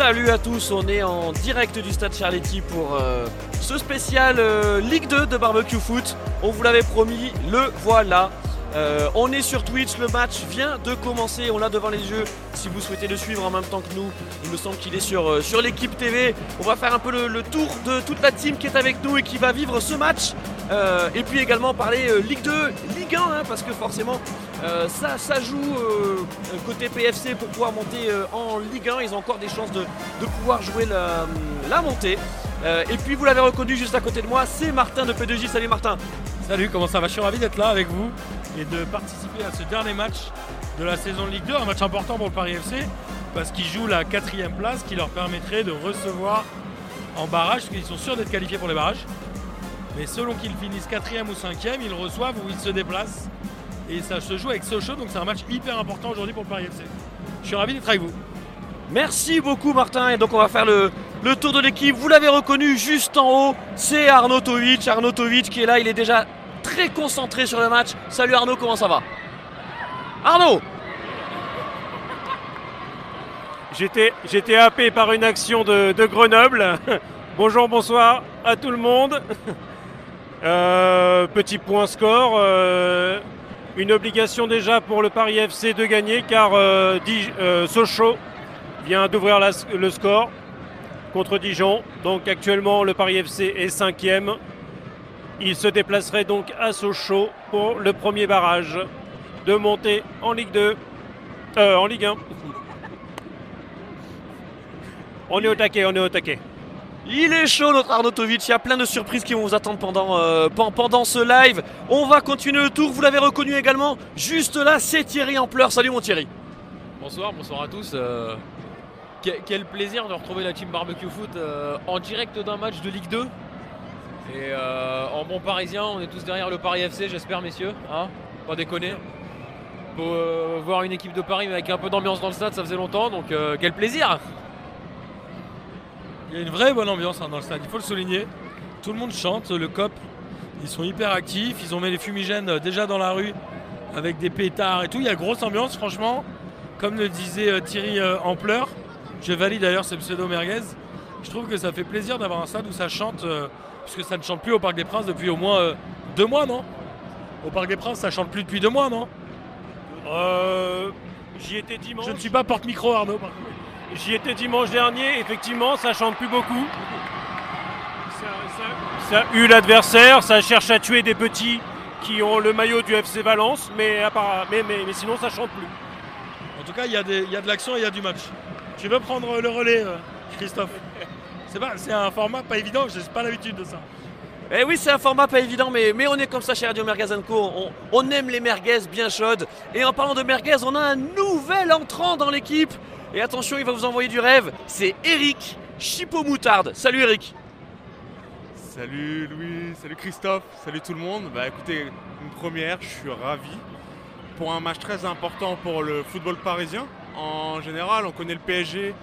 Salut à tous, on est en direct du stade Charletti pour euh, ce spécial euh, Ligue 2 de barbecue foot. On vous l'avait promis, le voilà. Euh, on est sur Twitch, le match vient de commencer, on l'a devant les yeux. Si vous souhaitez le suivre en même temps que nous, il me semble qu'il est sur, l'équipe TV. On va faire un peu le, tour de toute la team qui est avec nous et qui va vivre ce match. Et puis également parler Ligue 2, Ligue 1, hein, parce que forcément euh, ça, joue euh, côté PFC pour pouvoir monter euh, en Ligue 1. Ils ont encore des chances de, pouvoir jouer la, montée. Et puis vous l'avez reconnu juste à côté de moi, c'est Martin de P2J. Salut Martin. Salut, comment ça va? Je suis ravi d'être là avec vous et de participer à ce dernier match de la saison Ligue 2, un match important pour le Paris FC parce qu'ils jouent la quatrième place qui leur permettrait de recevoir en barrage, parce qu'ils sont sûrs d'être qualifiés pour les barrages. Mais selon qu'ils finissent quatrième ou cinquième, ils reçoivent ou ils se déplacent. Et ça se joue avec Sochaux, donc c'est un match hyper important aujourd'hui pour le Paris FC. Je suis ravi d'être avec vous. Merci beaucoup Martin. Et donc on va faire le, le tour de l'équipe. Vous l'avez reconnu juste en haut, c'est Arnaud Tovic. Arnaud Tovic qui est là, il est déjà très concentré sur le match. Salut Arnaud, comment ça va? Arnaud J'étais, j'étais happé par une action de, de Grenoble. Bonjour, bonsoir à tout le monde. Euh, petit point score. euh, une obligation déjà pour le Paris FC de gagner car euh, euh, Sochaux vient d'ouvrir le score contre Dijon. Donc actuellement le Paris FC est cinquième. Il se déplacerait donc à Sochaux pour le premier barrage de monter en Ligue 2. Euh, en Ligue 1. On est au taquet, on est au taquet. Il est chaud notre Arnaud Tovic, il y a plein de surprises qui vont vous attendre pendant, euh, pen- pendant ce live. On va continuer le tour, vous l'avez reconnu également. Juste là, c'est Thierry en pleurs. Salut mon Thierry. Bonsoir, bonsoir à tous. Euh, que- quel plaisir de retrouver la team Barbecue Foot euh, en direct d'un match de Ligue 2. Et en bon parisien, on est tous derrière le Paris FC, j'espère, messieurs. Hein Pas déconner. Voir une équipe de Paris avec un peu d'ambiance dans le stade, ça faisait longtemps, donc quel plaisir Il y a une vraie bonne ambiance hein, dans le stade, il faut le souligner. Tout le monde chante, le COP, ils sont hyper actifs, ils ont mis les fumigènes euh, déjà dans la rue avec des pétards et tout. Il y a grosse ambiance, franchement. Comme le disait euh, Thierry euh, en pleurs, je valide d'ailleurs ce pseudo merguez. Je trouve que ça fait plaisir d'avoir un stade où ça chante, euh, puisque ça ne chante plus au Parc des Princes depuis au moins euh, deux mois, non? Au Parc des Princes, ça chante plus depuis deux mois, non? Euh, j'y étais dimanche. Je ne suis pas porte-micro, Arnaud. par contre. J'y étais dimanche dernier, effectivement, ça chante plus beaucoup. Ça, ça- ça eu l'adversaire, ça cherche à tuer des petits qui ont le maillot du FC Valence, mais, à part- mais, mais, mais sinon ça chante plus. En tout cas, il y, a des- il y a de l'action et il y a du match. Tu veux prendre le relais, euh, Christophe? C'est pas, c'est un format pas évident, je n'ai pas l'habitude de ça. Eh oui, c'est un format pas évident, mais, mais on est comme ça chez Radio Merguez Co. On, on aime les merguez bien chaudes. Et en parlant de merguez, on a un nouvel entrant dans l'équipe. Et attention, il va vous envoyer du rêve. C'est Eric Chipot Moutarde. Salut Eric. Salut Louis, salut Christophe, salut tout le monde. Bah écoutez, une première, je suis ravi pour un match très important pour le football parisien. En général, on connaît le PSG.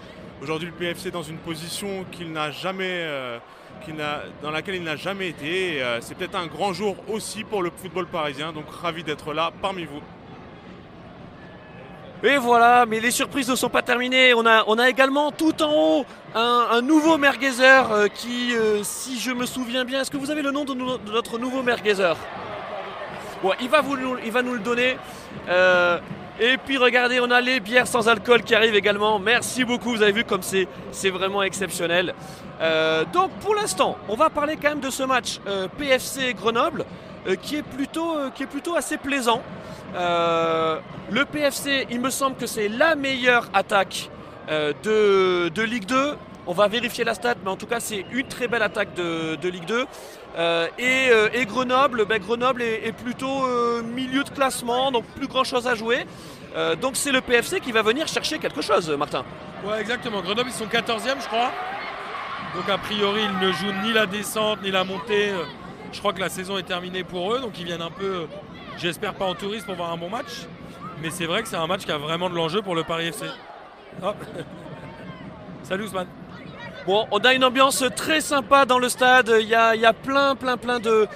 Aujourd'hui, le PFC est dans une position qu'il n'a jamais, euh, n'a- dans laquelle il n'a jamais été. Euh, c'est peut-être un grand jour aussi pour le football parisien. Donc ravi d'être là parmi vous. Et voilà, mais les surprises ne sont pas terminées. On a, également tout en haut un, nouveau merguezeur euh, qui, euh, si je me souviens bien, est-ce que vous avez le nom de, notre nouveau merguezeur? Ouais, il va, nous- le donner. Euh, et puis regardez, on a les bières sans alcool qui arrivent également. Merci beaucoup, vous avez vu comme c'est vraiment exceptionnel. Donc pour l'instant, on va parler quand même de ce match PFC Grenoble qui, est plutôt, euh, qui est plutôt assez plaisant. Euh, le PFC, il me semble que c'est la meilleure attaque euh, de, de Ligue 2. On va vérifier la stat, mais en tout cas, c'est une très belle attaque de, de Ligue 2. Euh, et, euh, et Grenoble, ben, Grenoble est, plutôt euh, milieu de classement, donc plus grand chose à jouer. Euh, donc c'est le PFC qui va venir chercher quelque chose, Martin. Ouais, exactement. Grenoble, ils sont 14e, je crois. Donc, a priori, ils ne jouent ni la descente, ni la montée. Je crois que la saison est terminée pour eux. Donc, ils viennent un peu, j'espère pas en touriste pour voir un bon match. Mais c'est vrai que c'est un match qui a vraiment de l'enjeu pour le Paris FC. Salut Ousmane. Bon, on a une ambiance très sympa dans le stade. Il y a, il y a plein, plein, plein de,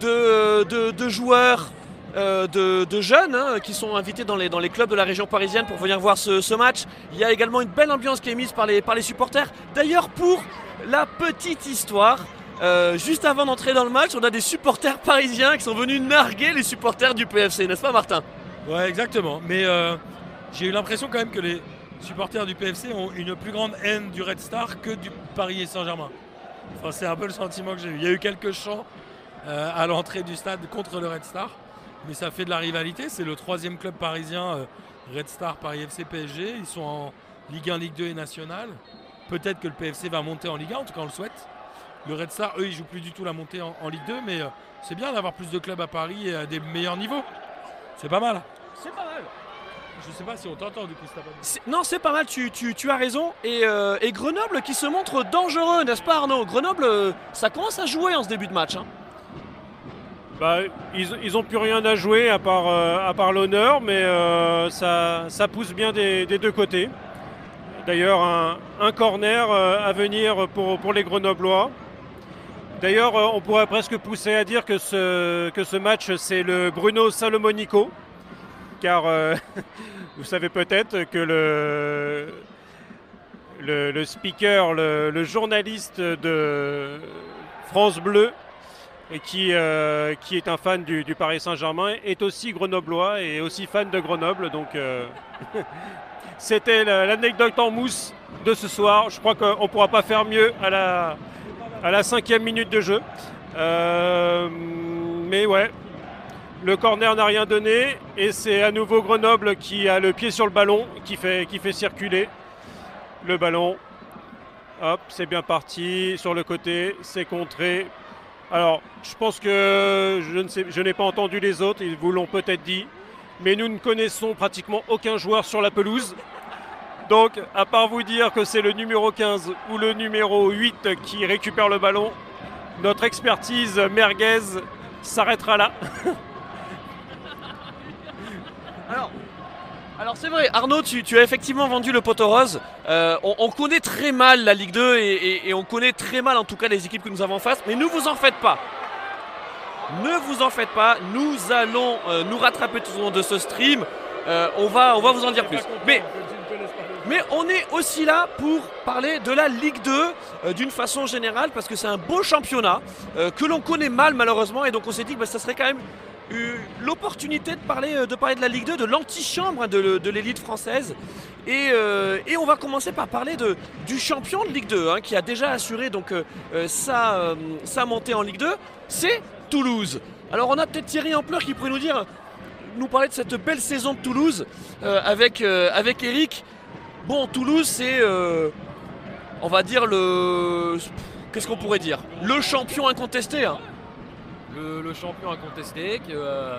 de, de- joueurs euh, de, de jeunes hein, qui sont invités dans les, dans les clubs de la région parisienne pour venir voir ce, ce match. Il y a également une belle ambiance qui est mise par les, par les supporters. D'ailleurs, pour la petite histoire, euh, juste avant d'entrer dans le match, on a des supporters parisiens qui sont venus narguer les supporters du PFC, n'est-ce pas Martin? Ouais, exactement. Mais euh, j'ai eu l'impression quand même que les supporters du PFC ont une plus grande haine du Red Star que du Paris Saint-Germain. C'est un peu le sentiment que j'ai eu. Il y a eu quelques chants euh, à l'entrée du stade contre le Red Star, mais ça fait de la rivalité. C'est le troisième club parisien, Red Star, Paris FC, PSG. Ils sont en Ligue 1, Ligue 2 et Nationale. Peut-être que le PFC va monter en Ligue 1, en tout cas on le souhaite. Le Red Star, eux, ils jouent plus du tout la montée en, en Ligue 2, mais euh, c'est bien d'avoir plus de clubs à Paris et à des meilleurs niveaux. C'est pas mal. C'est pas mal. Je sais pas si on t'entend du coup, Stéphane. C'est- Non, c'est pas mal, tu, tu- tu as raison. Et, euh, et Grenoble qui se montre dangereux, n'est-ce pas Arnaud? Grenoble, euh, ça commence à jouer en ce début de match. hein. Bah, ils, ils ont plus rien à jouer à part, euh, à part l'honneur, mais euh, ça, ça pousse bien des, des deux côtés. D'ailleurs, un, un corner euh, à venir pour, pour les Grenoblois. D'ailleurs, euh, on pourrait presque pousser à dire que ce, match, c'est le Bruno Salomonico. Car euh, vous savez peut-être que le, speaker, le, journaliste de France Bleu, qui, euh, est un fan du, Paris Saint-Germain, est aussi grenoblois et aussi fan de Grenoble. Donc c'était la- l'anecdote en mousse de ce soir. Je crois qu'on ne pourra pas faire mieux à la, à la cinquième minute de jeu. Euh, mais ouais, le corner n'a rien donné et c'est à nouveau Grenoble qui a le pied sur le ballon, qui fait, circuler le ballon. Hop, c'est bien parti sur le côté, c'est contré. Alors, je pense que je n'ai pas entendu les autres, ils vous l'ont peut-être dit, mais nous ne connaissons pratiquement aucun joueur sur la pelouse. Donc, à part vous dire que c'est le numéro 15 ou le numéro 8 qui récupère le ballon, notre expertise merguez s'arrêtera là. Alors, alors c'est vrai, Arnaud, tu, tu as effectivement vendu le poteau rose. Euh, on, on connaît très mal la Ligue 2 et, et- et on connaît très mal en tout cas les équipes que nous avons en face, mais ne vous en faites pas. Ne vous en faites pas, nous allons euh, nous rattraper tout au long de ce stream. Euh, on, va, on va vous en dire plus. Mais mais on est aussi là pour parler de la Ligue 2 euh, d'une façon générale parce que c'est un beau championnat euh, que l'on connaît mal malheureusement et donc on s'est dit que bah, ça serait quand même euh, l'opportunité de parler, de parler de la Ligue 2, de l'antichambre hein, de, l'élite française. Et, et on va commencer par parler de, du champion de Ligue 2 hein, qui a déjà assuré donc, sa, sa montée en Ligue 2, c'est Toulouse. Alors on a peut-être Thierry Ampleur qui pourrait nous dire, nous parler de cette belle saison de Toulouse avec, avec Eric. Bon, Toulouse, c'est, euh, on va dire, le. Qu'est-ce qu'on pourrait dire? Le champion incontesté. hein. le, champion incontesté qui, euh,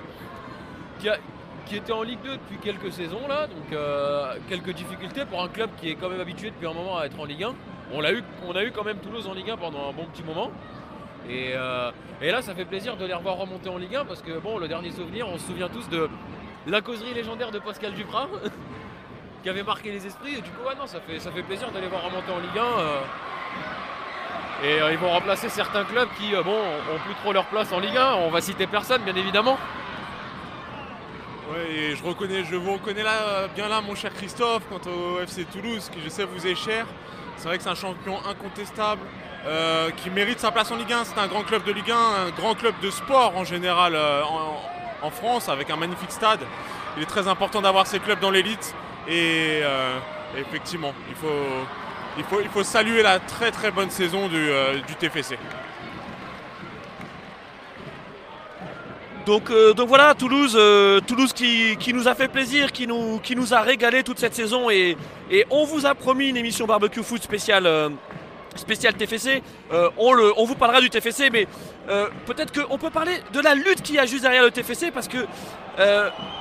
qui, a- qui était en Ligue 2 depuis quelques saisons là, donc euh, quelques difficultés pour un club qui est quand même habitué depuis un moment à être en Ligue 1. On l'a eu, on a eu quand même Toulouse en Ligue 1 pendant un bon petit moment. Et, et là, ça fait plaisir de les revoir remonter en Ligue 1 parce que bon, le dernier souvenir, on se souvient tous de la causerie légendaire de Pascal Duprat qui avait marqué les esprits. Et du coup, ça fait, ça fait plaisir de les voir remonter en Ligue 1. euh. Et euh, ils vont remplacer certains clubs qui, euh, bon, ont plus trop leur place en Ligue 1. On va citer personne, bien évidemment. Ouais, et je, reconnais, je vous reconnais là, bien là, mon cher Christophe, quant au FC Toulouse, qui je sais vous est cher. C'est vrai que c'est un champion incontestable, qui mérite sa place en Ligue 1. C'est un grand club de Ligue 1, un grand club de sport en général en, en France, avec un magnifique stade. Il est très important d'avoir ces clubs dans l'élite. Et euh, effectivement, il faut, il, faut, il faut saluer la très très bonne saison du, euh, TFC. Donc, euh, donc voilà, Toulouse, Toulouse qui, qui nous a fait plaisir, qui nous, qui nous a régalé toute cette saison. Et, et on vous a promis une émission barbecue foot spéciale. TFC, on, le, on vous parlera du TFC, mais peut-être qu'on peut parler de la lutte qu'il y a juste derrière le TFC parce que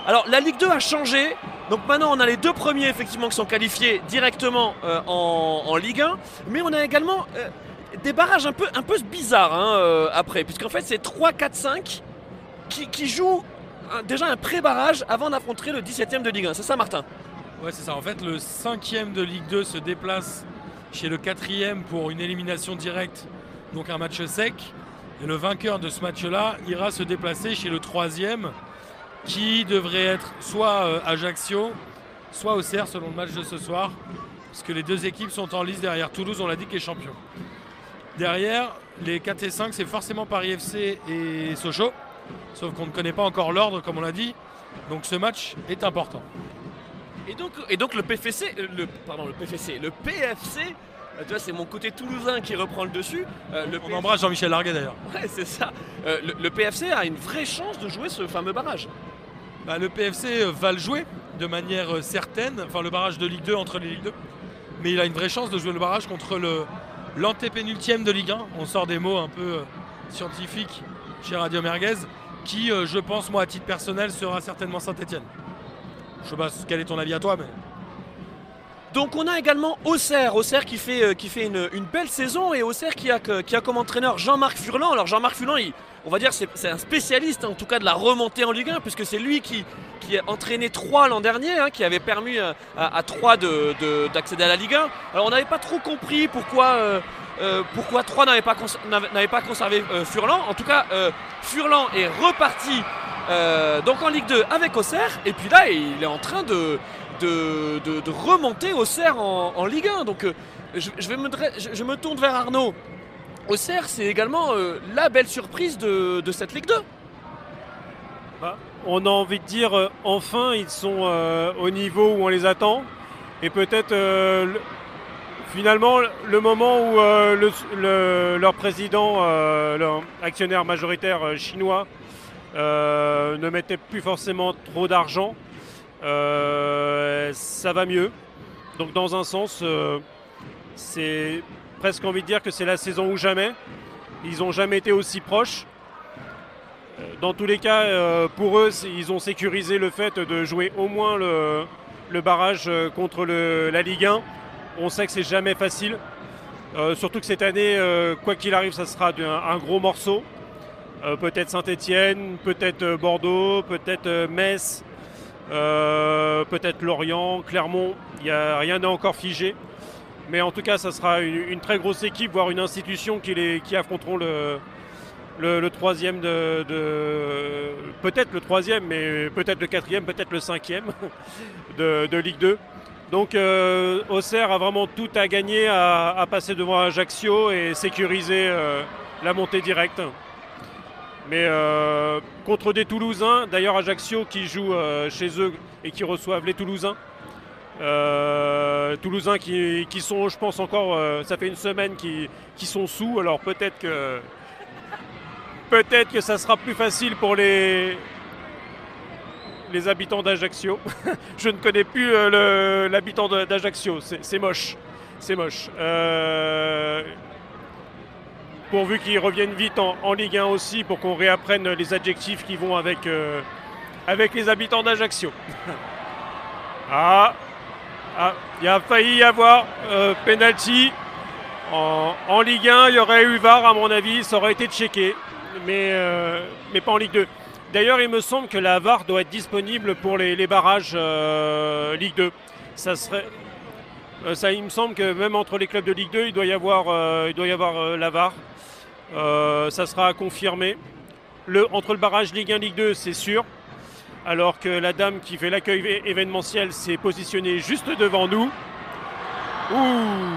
alors la Ligue 2 a changé, donc maintenant on a les deux premiers effectivement qui sont qualifiés directement euh, en, Ligue 1, mais on a également euh, des barrages un peu, bizarres hein, euh, après, puisqu'en fait c'est 3, 4, 5 qui, jouent déjà un pré-barrage avant d'affronter le 17ème de Ligue 1, c'est ça Martin? Ouais, c'est ça. En fait, le cinquième de Ligue 2 se déplace chez le quatrième pour une élimination directe, donc un match sec. Et le vainqueur de ce match-là ira se déplacer chez le troisième qui devrait être soit euh, Ajaccio, soit Auxerre selon le match de ce soir. Parce que les deux équipes sont en lice derrière Toulouse, on l'a dit, qui est champion. Derrière, les 4 et 5, c'est forcément Paris FC et Sochaux. Sauf qu'on ne connaît pas encore l'ordre, comme on l'a dit. Donc ce match est important. Et donc, et donc le PFC, euh, le, pardon, le PFC, le PFC, euh, tu vois, c'est mon côté toulousain qui reprend le dessus. Euh, le On PFC embrasse Jean-Michel Larguet d'ailleurs. Ouais, c'est ça. Euh, le, le PFC a une vraie chance de jouer ce fameux barrage. Bah, le PFC va le jouer de manière euh, certaine, enfin le barrage de Ligue 2 entre les Ligue 2. Mais il a une vraie chance de jouer le barrage contre l'antépénultième de Ligue 1. On sort des mots un peu euh, scientifiques chez Radio Merguez, qui, euh, je pense, moi, à titre personnel, sera certainement Saint-Etienne. Je sais pas quel est ton avis à toi, mais. Donc on a également Auxerre, Auxerre qui fait, euh, une, belle saison et Auxerre qui a, que- qui a comme entraîneur Jean-Marc Furlan. Alors Jean-Marc Furlan, il- on va dire c'est un spécialiste en tout cas de la remontée en Ligue 1 puisque c'est lui qui, a entraîné Troyes l'an dernier, hein, qui avait permis euh, à, à Troyes de- de- d'accéder à la Ligue 1. Alors on n'avait pas trop compris pourquoi, euh, euh, pourquoi Troyes n'avait pas, pas conservé Furlan. En tout cas, Furlan est reparti donc en Ligue 2 avec Auxerre et puis là il est en train de de, de- remonter Auxerre en, Ligue 1. Donc je, vais me, je me tourne vers Arnaud. Auxerre, c'est également euh, la belle surprise de, cette Ligue 2. On a envie de dire, euh, enfin, ils sont euh, au niveau où on les attend. Et peut-être, le- finalement, le moment où le- le- leur président, leur actionnaire majoritaire chinois, ne mettait plus forcément trop d'argent, ça va mieux. Donc, dans un sens, c'est presque envie de dire que c'est la saison ou jamais. Ils n'ont jamais été aussi proches. Euh, Dans tous les cas, euh, pour eux, ils ont sécurisé le fait de jouer au moins le, barrage euh, contre la Ligue 1. On sait que c'est jamais facile. Surtout que cette année, quoi qu'il arrive, ça sera un, gros morceau. Peut-être Saint-Etienne, peut-être Bordeaux, peut-être Metz, peut-être Lorient, Clermont. A, rien n'est encore figé. Mais en tout cas, ça sera une, très grosse équipe, voire une institution qui, les, affronteront le, troisième de, peut-être le troisième, mais peut-être le quatrième, peut-être le cinquième de, Ligue 2. Donc euh, Auxerre a vraiment tout à gagner à, passer devant Ajaccio et sécuriser euh, la montée directe. Mais euh, contre des Toulousains, d'ailleurs Ajaccio qui joue chez eux et qui reçoivent les Toulousains. Euh, Toulousains qui, sont, je pense encore, euh, ça fait une semaine qui, sont sous, alors peut-être que peut-être ça sera plus facile pour les, habitants d'Ajaccio. Je ne connais plus euh, l'habitant d'Ajaccio, c'est moche. C'est moche. Pourvu qu'ils reviennent vite en, en Ligue 1 aussi, pour qu'on réapprenne les adjectifs qui vont avec, avec les habitants d'Ajaccio. ah, ah, il a failli y avoir euh, penalty. En, Ligue 1, il y aurait eu VAR à mon avis, ça aurait été checké, mais, euh, pas en Ligue 2. D'ailleurs, il me semble que la VAR doit être disponible pour les, barrages euh, Ligue 2. Ça serait, euh, ça, il me semble que même entre les clubs de Ligue 2, il doit y avoir, il la VAR. Ça sera à confirmer. Le, entre le barrage Ligue 1 Ligue 2, c'est sûr. Alors que la dame qui fait l'accueil événementiel s'est positionnée juste devant nous. Ouh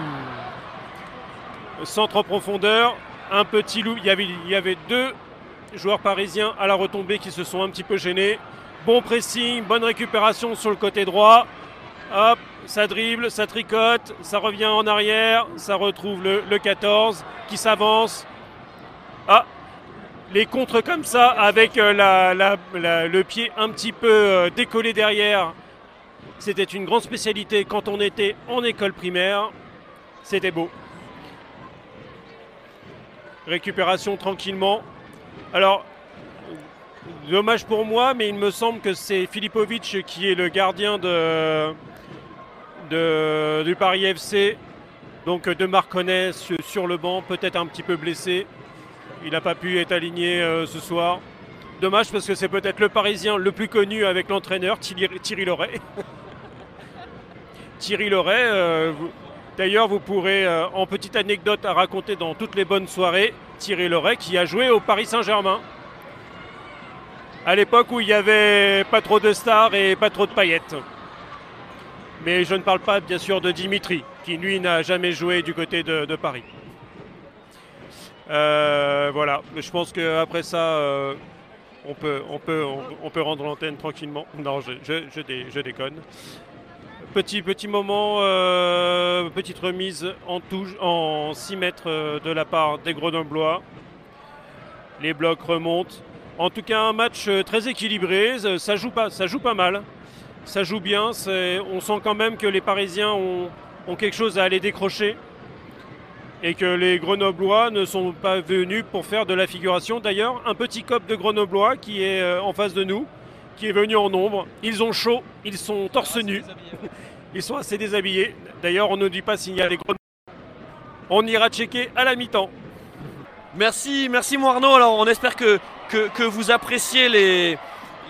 Centre en profondeur, un petit loup. Il y avait, il y avait deux joueurs parisiens à la retombée qui se sont un petit peu gênés. Bon pressing, bonne récupération sur le côté droit. Hop, ça dribble, ça tricote, ça revient en arrière, ça retrouve le, le 14 qui s'avance. Ah, les contres comme ça avec euh, le pied un petit peu euh, décollé derrière. C'était une grande spécialité quand on était en école primaire. C'était beau. Récupération tranquillement. Alors, dommage pour moi, mais il me semble que c'est Filipovic qui est le gardien du Paris FC. Donc de Marconnet sur le banc, peut-être un petit peu blessé. Il n'a pas pu être aligné euh, ce soir. Dommage parce que c'est peut-être le Parisien le plus connu avec l'entraîneur Thierry, Loret. Thierry Loret, euh, d'ailleurs vous pourrez euh, en petite anecdote à raconter dans toutes les bonnes soirées, Thierry Loret qui a joué au Paris Saint-Germain. à l'époque où il n'y avait pas trop de stars et pas trop de paillettes. Mais je ne parle pas bien sûr de Dimitri, qui lui n'a jamais joué du côté de Paris. Euh, voilà, je pense qu'après ça, euh, on, peut, rendre l'antenne tranquillement. Non, je, je, je, dé- je déconne. Petit, petit moment, euh, petite remise en, touche, en 6 mètres de la part des Grenoblois. Les blocs remontent. En tout cas, un match très équilibré. Ça- joue pas, mal. Ça joue bien. On sent quand même que les Parisiens ont quelque chose à aller décrocher. Et que les Grenoblois ne sont pas venus pour faire de la figuration. D'ailleurs, un petit cop de Grenoblois qui est euh, en face de nous, qui est venu en nombre. Ils ont chaud, ils sont torse nu. Ils sont assez déshabillés. D'ailleurs, on ne dit pas s'il y a des Grenoblois. On ira checker à la mi-temps. Merci, merci mon Arnaud. Alors on espère que, que, que vous appréciez les,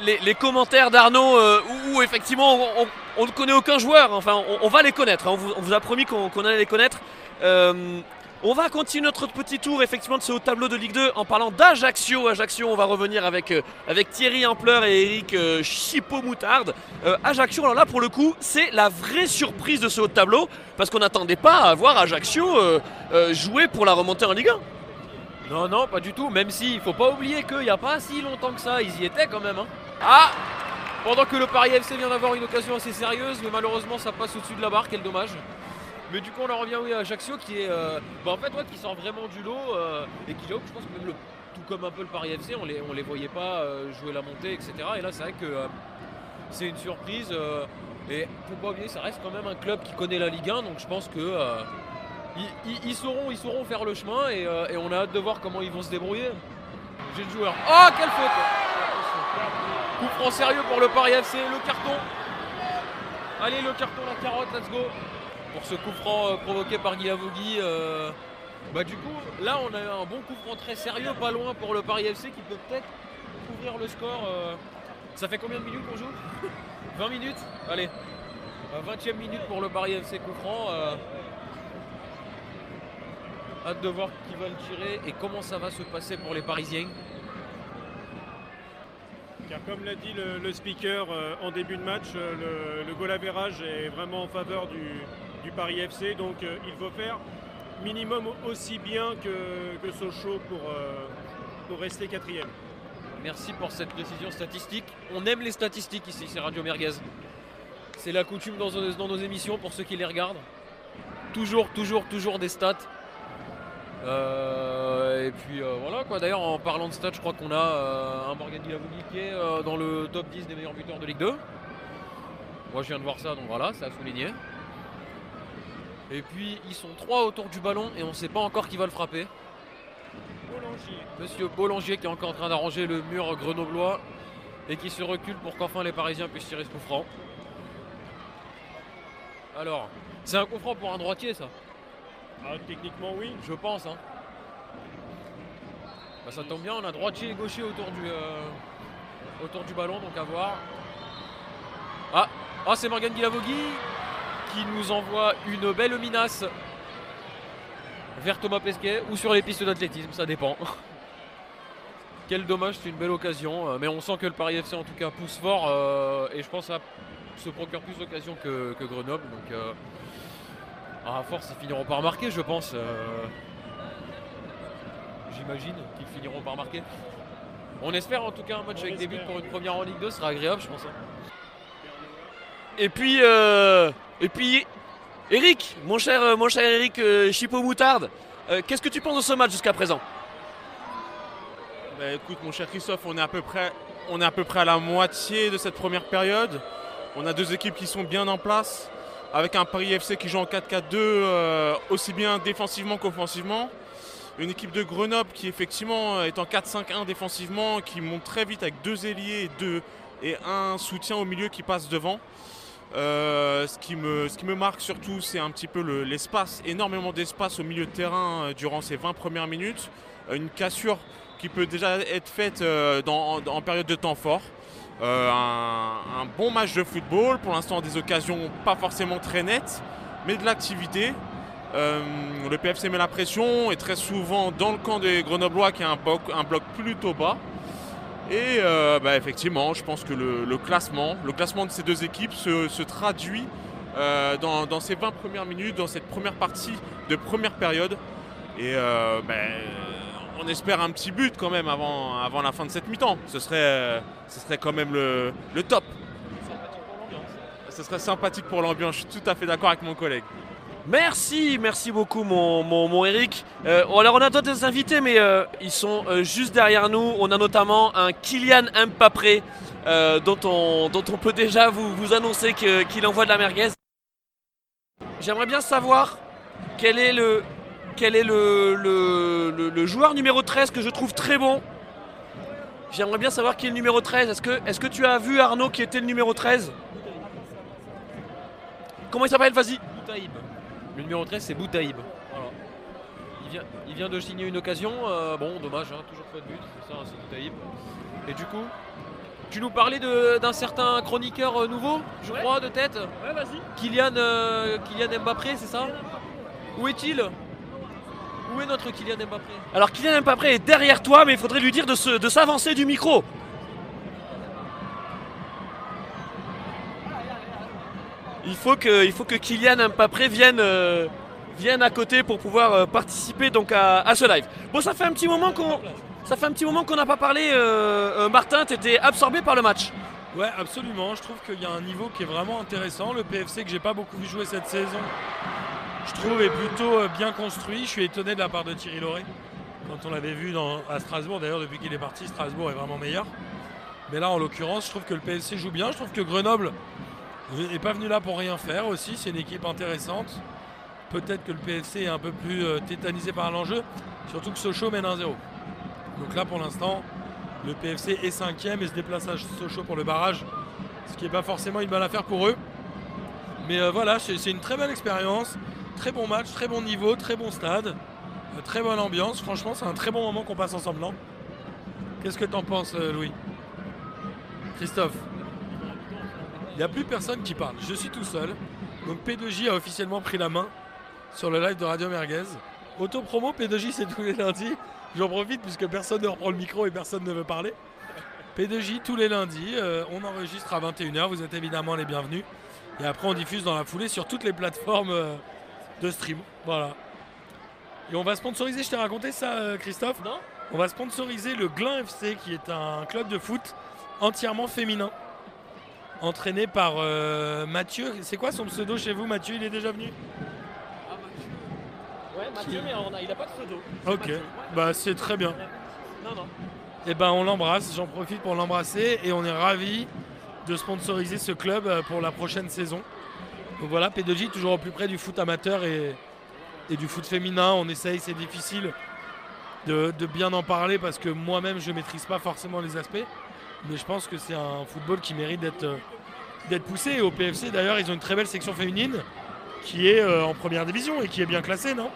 les, les commentaires d'Arnaud euh, où, où effectivement on, on- on ne connaît aucun joueur. Enfin, on, on va les connaître. hein. On, vous, on vous a promis qu'on qu'on allait les connaître. Euh, on va continuer notre petit tour effectivement de ce haut tableau de Ligue 2 en parlant d'Ajaccio. Ajaccio, on va revenir avec, euh, avec Thierry Ampleur et Eric euh, Chipot-Moutarde. Euh, Ajaccio, alors là pour le coup, c'est la vraie surprise de ce haut tableau parce qu'on n'attendait pas à voir Ajaccio jouer pour la remontée en Ligue 1. Non, non, pas du tout. Même si, il faut pas oublier qu'il n'y a pas si longtemps que ça, ils y étaient quand même. hein. Ah Pendant que le Paris FC vient d'avoir une occasion assez sérieuse, mais malheureusement ça passe au-dessus de la barre, quel dommage. Mais du coup on en revient oui, à Ajaccio qui est, euh, bah, en fait, ouais, qui sort vraiment du lot euh, et qui là, je pense que même tout comme un peu le Paris FC, on les, on les voyait pas euh, jouer la montée, etc. Et là c'est vrai que c'est une surprise. et faut pas oublier, ça reste quand même un club qui connaît la Ligue 1, donc je pense que ils, sauront, ils sauront faire le chemin et, et on a hâte de voir comment ils vont se débrouiller. J'ai le joueur. Oh, quelle faute Coup franc sérieux pour le Paris FC, le carton. Allez, le carton, la carotte, let's go. Pour ce coup franc euh, provoqué par Guilavogui. euh, bah du coup, là on a un bon coup franc très sérieux, pas loin pour le Paris FC qui peut peut-être ouvrir le score. euh. Ça fait combien de minutes qu'on joue? 20 minutes? Allez. 20 e minute pour le Paris FC coup franc. Hâte de voir qui va le tirer et comment ça va se passer pour les Parisiens. Car comme l'a dit le, speaker en début de match, le, le goal est vraiment en faveur du, du Paris FC. Donc euh, il faut faire minimum aussi bien que, que Sochaux pour, euh, rester quatrième. Merci pour cette précision statistique. On aime les statistiques ici, c'est Radio Merguez. C'est la coutume dans, nos- émissions pour ceux qui les regardent. Toujours, toujours, toujours des stats. Euh, et puis voilà quoi. D'ailleurs, en parlant de stats, je crois qu'on a un Morgan qui est dans le top 10 des meilleurs buteurs de Ligue 2. Moi, je viens de voir ça, donc voilà, c'est à souligner. Et puis, ils sont trois autour du ballon et on ne sait pas encore qui va le frapper. Monsieur Bollangier qui est encore en train d'arranger le mur grenoblois et qui se recule pour qu'enfin les Parisiens puissent tirer ce coup franc. Alors, c'est un coup franc pour un droitier ça, Ah, techniquement oui. je pense. hein. Bah, ça tombe bien, on a droitier et gaucher autour du, euh, autour du ballon, donc à voir. Ah, ah c'est Morgan Guilavogui qui nous envoie une belle menace vers Thomas Pesquet ou sur les pistes d'athlétisme, ça dépend. Quel dommage, c'est une belle occasion. euh, Mais on sent que le Paris FC en tout cas pousse fort euh, et je pense à se procure plus d'occasions que, que Grenoble. Donc euh, à force ils finiront par marquer je pense. euh, J'imagine qu'ils finiront par marquer. On espère en tout cas un match On avec des buts pour une première en Ligue 2 sera agréable je pense. Et puis, euh, et puis, Eric, mon cher, euh, mon cher Eric euh, Chipot-Moutarde, euh, qu'est-ce que tu penses de ce match jusqu'à présent? Bah, écoute mon cher Christophe, on est à peu près, on est à peu près à la moitié de cette première période. On a deux équipes qui sont bien en place, avec un Paris FC qui joue en 4-4-2 euh, aussi bien défensivement qu'offensivement. Une équipe de Grenoble qui effectivement est en 4-5-1 défensivement, qui monte très vite avec deux ailiers et, deux, et un soutien au milieu qui passe devant. Euh, ce, qui me, marque surtout, c'est un petit peu le- l'espace, énormément d'espace au milieu de terrain euh, durant ces 20 premières minutes. Euh, Une cassure qui peut déjà être faite en, période de temps fort. Un, bon match de football, pour l'instant des occasions pas forcément très nettes, mais de l'activité. Le PFC met la pression et très souvent dans le camp des Grenoblois qui a un bloc plutôt bas. Et euh, bah, effectivement, je pense que le, classement, le classement de ces deux équipes se, traduit euh, dans, ces 20 premières minutes, dans cette première partie de première période. Et euh, bah, on espère un petit but quand même avant, avant la fin de cette mi-temps. Ce serait, ce serait quand même le, le top. Ce serait sympathique pour l'ambiance, je suis tout à fait d'accord avec mon collègue. Merci, merci beaucoup mon, mon, Eric. Euh, alors on a d'autres invités mais euh, ils sont euh, juste derrière nous. On a notamment un Kylian Mbappé dont, on, dont on peut déjà vous, vous annoncer qu'il envoie de la merguez. J'aimerais bien savoir quel est le, quel est le- le joueur numéro 13 que je trouve très bon. J'aimerais bien savoir qui est le numéro 13. Est-ce que, est que tu as vu Arnaud qui était le numéro 13 Comment il s'appelle? Vas-y. Le numéro 13, c'est Boutaïb. Voilà. Il, vient, il vient de signer une occasion. euh, bon, dommage, hein, toujours pas de but. C'est ça, c'est Boutaïb. Et du coup, tu nous parlais de- d'un certain chroniqueur euh, nouveau, je Ouais. crois, de tête Ouais, vas-y. Kylian, euh, Kylian Mbappé, c'est ça? Où est-il? Où est notre Kylian Mbappé? Alors Kylian Mbappé est derrière toi, mais il faudrait lui dire de se- de s'avancer du micro. Il faut que, il Kylian Mbappé vienne, euh, vienne à côté pour pouvoir euh, participer donc à, ce live. Bon, ça fait un petit moment qu'on, ça fait un petit moment qu'on n'a pas parlé. euh, euh, Martin, t'étais absorbé par le match. Ouais, absolument. Je trouve qu'il y a un niveau qui est vraiment intéressant. Le PFC que j'ai pas beaucoup vu jouer cette saison, je trouve est plutôt bien construit. Je suis étonné de la part de Thierry Lauré. Quand on l'avait vu à Strasbourg, d'ailleurs depuis qu'il est parti, Strasbourg est vraiment meilleur. Mais là, en l'occurrence, je trouve que le PFC joue bien. Je trouve que Grenoble n'est pas venu là pour rien faire aussi. C'est une équipe intéressante. Peut-être que le PFC est un peu plus euh, tétanisé par l'enjeu. Surtout que Sochaux mène 1-0. Donc là, pour l'instant, le PFC est cinquième et se déplace à Sochaux pour le barrage, ce qui n'est pas forcément une bonne affaire pour eux. Mais euh, voilà, c'est une très belle expérience, très bon match, très bon niveau, très bon stade, euh, très bonne ambiance. Franchement, c'est un très bon moment qu'on passe ensemble, Qu'est-ce que t'en penses, Louis? Christophe? N'y a plus personne qui parle, je suis tout seul. Donc P2J a officiellement pris la main sur le live de Radio Merguez. Auto-promo, P2J, c'est tous les lundis. J'en profite puisque personne ne reprend le micro et personne ne veut parler. P2J tous les lundis, euh, on enregistre à 21h, vous êtes évidemment les bienvenus. Et après on diffuse dans la foulée sur toutes les plateformes euh, de stream. Voilà. Et on va sponsoriser, je t'ai raconté ça euh, Christophe Non On va sponsoriser le Glin FC qui est un club de foot entièrement féminin. Entraîné par euh, Mathieu. C'est quoi son pseudo chez vous Mathieu? Il est déjà venu? Ouais, Mathieu, mais il n'a pas de pseudo. Ok, bah c'est très bien. Non, non. Et ben on l'embrasse, j'en profite pour l'embrasser et on est ravis de sponsoriser ce club euh, pour la prochaine saison. Donc voilà, P2J toujours au plus près du foot amateur et, et du foot féminin. On essaye, c'est difficile de, de bien en parler parce que moi-même je maîtrise pas forcément les aspects. Mais je pense que c'est un football qui mérite d'être euh, d'être poussé. Et au PFC d'ailleurs, ils ont une très belle section féminine qui est euh, en première division et qui est bien classée, non?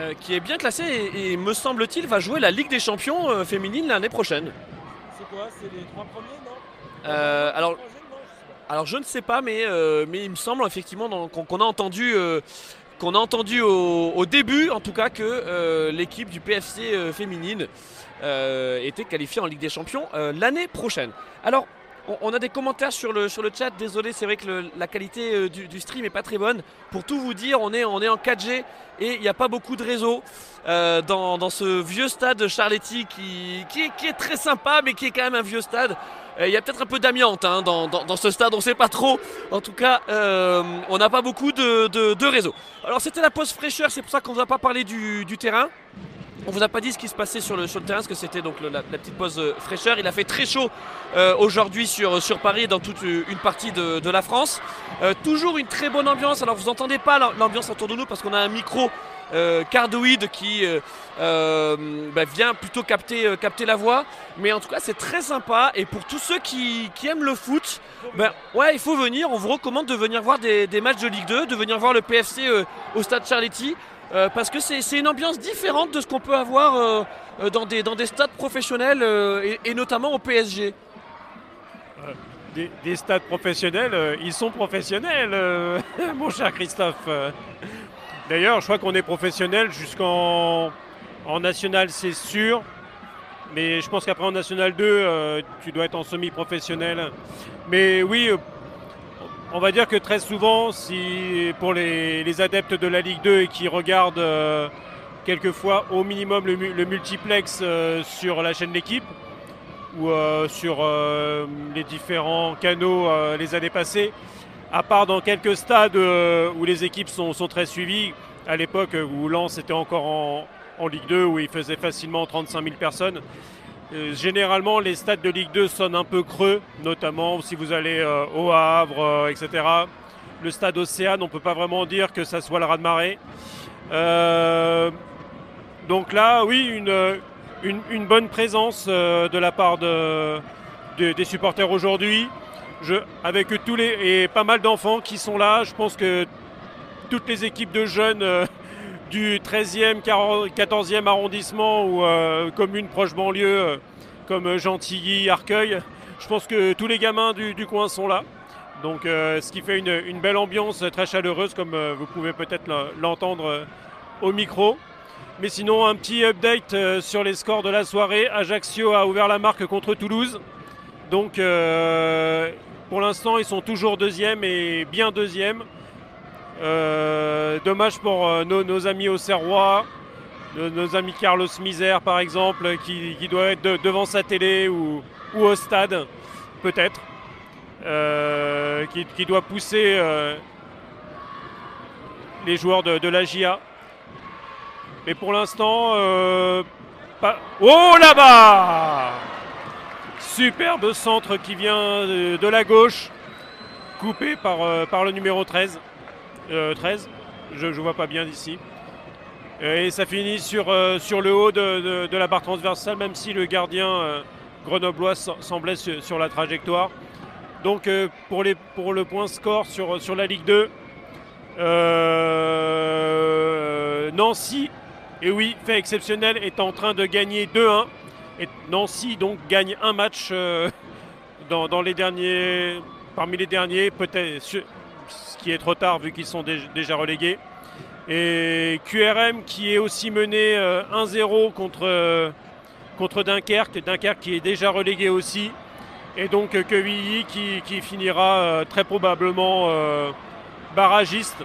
Euh, qui est bien classé et, et, me semble-t-il va jouer la Ligue des Champions euh, féminine l'année prochaine. C'est quoi? C'est les trois premiers, non? Alors, alors je ne sais pas, mais, mais il me semble effectivement qu'on a entendu, qu'on a entendu au, au début, en tout cas, que l'équipe du PFC féminine était qualifiée en Ligue des Champions euh, l'année prochaine. Alors, on, a des commentaires sur le, sur le chat. Désolé, c'est vrai que la qualité euh, du, stream est pas très bonne. Pour tout vous dire, on est, on est en 4G et il n'y a pas beaucoup de réseau euh, dans, dans ce vieux stade de Charletti qui, qui, est, très sympa, mais qui est quand même un vieux stade. Euh, Il y a peut-être un peu d'amiante hein, dans, dans- ce stade, on ne sait pas trop. En tout cas, euh, on n'a pas beaucoup de, de, de réseau. Alors c'était la pause fraîcheur, c'est pour ça qu'on ne vous a pas parlé du, du terrain. On vous a pas dit ce qui se passait sur le, sur terrain, parce que c'était donc la, petite pause euh, fraîcheur. Il a fait très chaud euh, aujourd'hui sur, sur Paris et dans toute euh, une partie de, la France. Euh, toujours une très bonne ambiance. Alors vous entendez pas l'am- l'ambiance autour de nous parce qu'on a un micro euh, cardioïde qui euh, euh, bah, vient plutôt capter, euh, la voix. Mais en tout cas, c'est très sympa. Et pour tous ceux qui, aiment le foot, ben, il faut venir. On vous recommande de venir voir des, des matchs de Ligue 2, de venir voir le PFC euh, au stade Charletti. Euh, parce que c'est une ambiance différente de ce qu'on peut avoir euh, euh, dans, des, dans des stades professionnels et, notamment au PSG. Des, des stades professionnels, ils sont professionnels, mon cher Christophe. D'ailleurs, je crois qu'on est professionnel jusqu'en en national, c'est sûr. Mais je pense qu'après en National 2, euh, tu dois être en semi-professionnel. Mais oui, on va dire que très souvent, si pour les, adeptes de la Ligue 2 et qui regardent euh, quelquefois au minimum le, mu- le multiplex euh, sur la chaîne L'équipe ou euh, sur les différents canaux les années passées, à part dans quelques stades où les équipes sont, très suivies, à l'époque où Lens était encore en, Ligue 2, où il faisait facilement 35 000 personnes, généralement, les stades de Ligue 2 sonnent un peu creux, notamment si vous allez euh, au Havre, euh, etc. Le stade Océane, on ne peut pas vraiment dire que ça soit le raz-de-marée. Euh, donc là, oui, une, bonne présence euh, de la part de, de- des supporters aujourd'hui. Avec tous les et pas mal d'enfants qui sont là, je pense que toutes les équipes de jeunes euh, du 13e, 40 14e arrondissement ou euh, communes proches banlieue euh, comme Gentilly, Arcueil. Je pense que tous les gamins du, coin sont là. Donc euh, ce qui fait une, belle ambiance très chaleureuse comme euh, vous pouvez peut-être l'en- l'entendre au micro. Mais sinon un petit update sur les scores de la soirée. Ajaccio a ouvert la marque contre Toulouse. Donc pour l'instant ils sont toujours deuxième et bien deuxième. Euh, dommage pour euh, nos, amis au Serrois, nos, amis Carlos Misère par exemple, qui, doit être de- devant sa télé ou, au stade, peut-être, euh, qui, doit pousser les joueurs de, la GIA. Mais pour l'instant. Oh là-bas Superbe centre qui vient de, la gauche, coupé par le numéro 13. Euh, 13, je ne vois pas bien d'ici. Et ça finit sur, euh, sur le haut de, de- la barre transversale, même si le gardien euh, grenoblois sem- semblait sur, sur la trajectoire. Donc euh, pour, les, pour le point score sur, sur la Ligue 2, euh, Nancy, et oui, fait exceptionnel, est en train de gagner 2-1. Et Nancy donc gagne un match euh, dans, dans les derniers, parmi les derniers, peut-être ce qui est trop tard vu qu'ils sont dé- déjà relégués. Et QRM qui est aussi mené euh, 1-0 contre, euh, contre Dunkerque, Dunkerque qui est déjà relégué aussi. Et donc euh, Quevilly qui, qui finira euh, très probablement euh, barragiste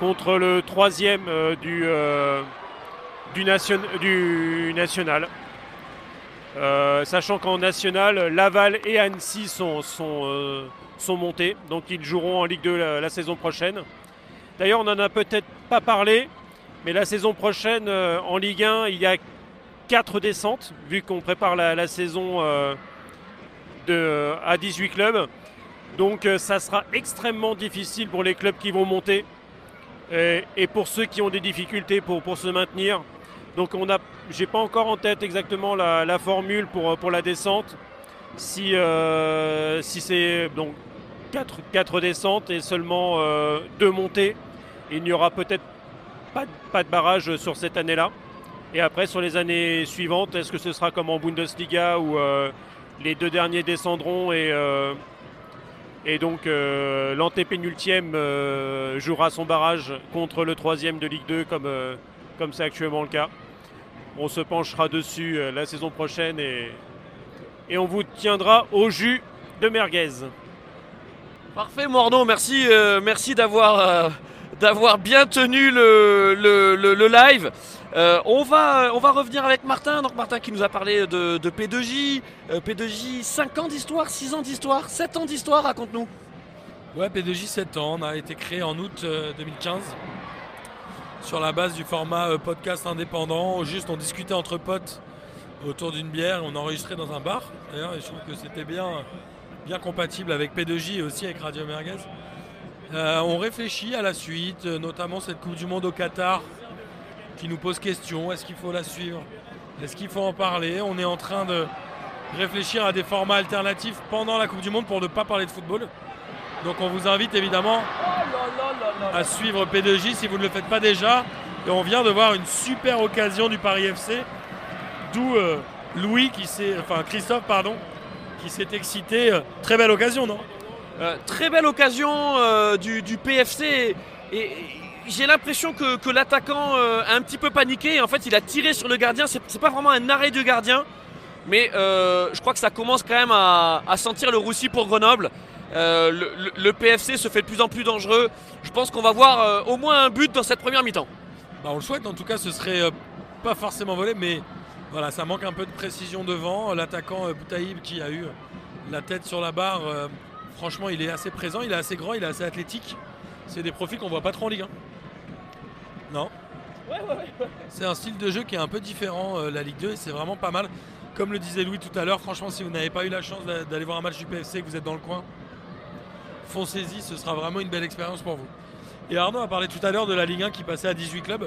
contre le troisième euh, du, euh, du, nation- du national. Euh, sachant qu'en national, Laval et Annecy sont, euh, sont montés, donc ils joueront en Ligue 2 la, saison prochaine. D'ailleurs, on n'en a peut-être pas parlé, mais la saison prochaine, euh, en Ligue 1, il y a quatre descentes, vu qu'on prépare la, saison euh, de, à 18 clubs. Donc euh, ça sera extrêmement difficile pour les clubs qui vont monter et, pour ceux qui ont des difficultés pour, pour se maintenir. Donc on a, j'ai pas encore en tête exactement la, la formule pour, pour la descente. Si, si c'est donc 4, quatre descentes et seulement euh, deux montées, il n'y aura peut-être pas, de- barrage sur cette année-là. Et après, sur les années suivantes, est-ce que ce sera comme en Bundesliga où euh, les deux derniers descendront et, euh, donc euh, l'antépénultième euh, jouera son barrage contre le troisième de Ligue 2 comme, euh, c'est actuellement le cas? On se penchera dessus euh, la saison prochaine et on vous tiendra au jus de merguez. Parfait Mornon, merci, euh, merci d'avoir euh, d'avoir bien tenu le, le, le- live. Euh, on, va, on va revenir avec Martin, donc Martin qui nous a parlé de, de P2J. Euh, P2J, 5 ans d'histoire, 6 ans d'histoire, 7 ans d'histoire, raconte-nous. Ouais, P2J 7 ans, on a été créé en août euh, 2015 sur la base du format podcast indépendant. Juste, on discutait entre potes autour d'une bière, on enregistrait dans un bar. D'ailleurs, je trouve que c'était bien, bien compatible avec P2J et aussi avec Radio Merguez. Euh, on réfléchit à la suite, euh, notamment cette Coupe du Monde au Qatar qui nous pose question. Est-ce qu'il faut la suivre? Est-ce qu'il faut en parler? On est en train de réfléchir à des formats alternatifs pendant la Coupe du Monde pour ne pas parler de football. Donc on vous invite évidemment à suivre P2J si vous ne le faites pas déjà. Et on vient de voir une super occasion du Paris FC, d'où euh, Louis qui s'est, enfin Christophe pardon, qui s'est excité. Euh, Très belle occasion, non? Euh, très belle occasion euh, du, du PFC et, et j'ai l'impression que, que l'attaquant euh, a un petit peu paniqué. En fait, il a tiré sur le gardien. C'est c'est pas vraiment un arrêt du gardien. Mais je crois que ça commence quand même à, à sentir le roussi pour Grenoble. Le, le- le PFC se fait de plus en plus dangereux. Je pense qu'on va voir au moins un but dans cette première mi-temps. Bah, on le souhaite, en tout cas, ce serait pas forcément volé, mais voilà, ça manque un peu de précision devant. L'attaquant euh, Boutaïb qui a eu la tête sur la barre, euh, franchement, il est assez présent, il est assez grand, il est assez athlétique. C'est des profils qu'on voit pas trop en Ligue 1. Non? C'est un style de jeu qui est un peu différent, euh, la Ligue 2, et c'est vraiment pas mal. Comme le disait Louis tout à l'heure, franchement, si vous n'avez pas eu la chance d'a- d'aller voir un match du PFC, que vous êtes dans le coin, foncez-y, ce sera vraiment une belle expérience pour vous. Et Arnaud a parlé tout à l'heure de la Ligue 1 qui passait à 18 clubs.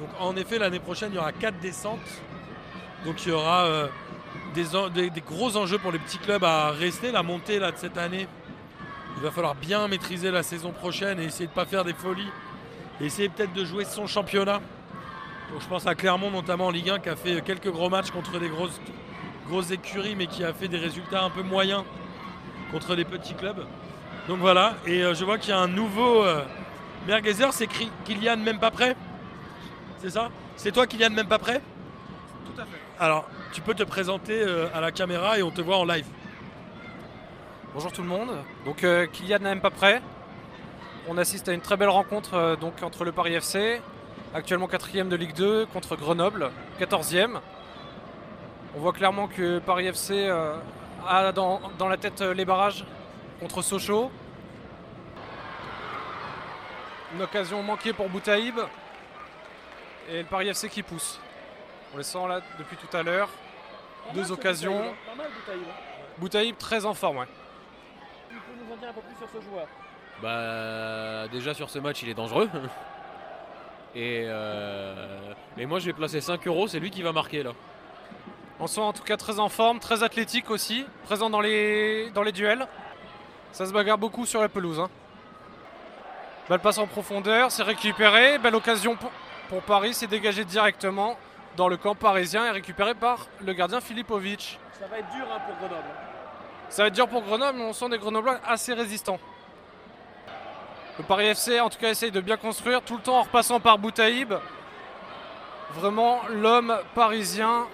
Donc en effet, l'année prochaine, il y aura 4 descentes. Donc il y aura euh, des, des- des gros enjeux pour les petits clubs à rester. La montée là, de cette année, il va falloir bien maîtriser la saison prochaine et essayer de ne pas faire des folies. Essayer peut-être de jouer son championnat. Donc je pense à Clermont notamment en Ligue 1 qui a fait quelques gros matchs contre des grosses, écuries mais qui a fait des résultats un peu moyens contre les petits clubs. Donc voilà, et euh, je vois qu'il y a un nouveau euh, Merguezer, c'est Kylian même pas prêt C'est ça? C'est toi Kylian même pas prêt Tout à fait. Alors, tu peux te présenter euh, à la caméra et on te voit en live. Bonjour tout le monde. Donc euh, Kylian n'est même pas prêt. On assiste à une très belle rencontre euh, donc entre le Paris FC, actuellement 4 de Ligue 2, contre Grenoble, 14e. On voit clairement que Paris FC a dans, dans la tête les barrages contre Sochaux. Une occasion manquée pour Boutaïb. Et le Paris FC qui pousse. On les sent là depuis tout à l'heure. Deux occasions. Boutaïb très en forme, ouais. Tu peux nous en dire un peu plus sur ce joueur? Bah déjà sur ce match il est dangereux. Et, euh, et moi je vais placer 5 euros, c'est lui qui va marquer là. On sent en tout cas très en forme, très athlétique aussi, présent dans les, dans les duels. Ça se bagarre beaucoup sur la pelouse. Hein. Balle passe en profondeur, c'est récupéré. Belle occasion pour, pour Paris, c'est dégagé directement dans le camp parisien et récupéré par le gardien Filipovic. Ça va être dur hein, pour Grenoble. Ça va être dur pour Grenoble, mais on sent des Grenoblois assez résistants. Le Paris FC, en tout cas, essaye de bien construire, tout le temps en repassant par Boutaïb. Vraiment l'homme parisien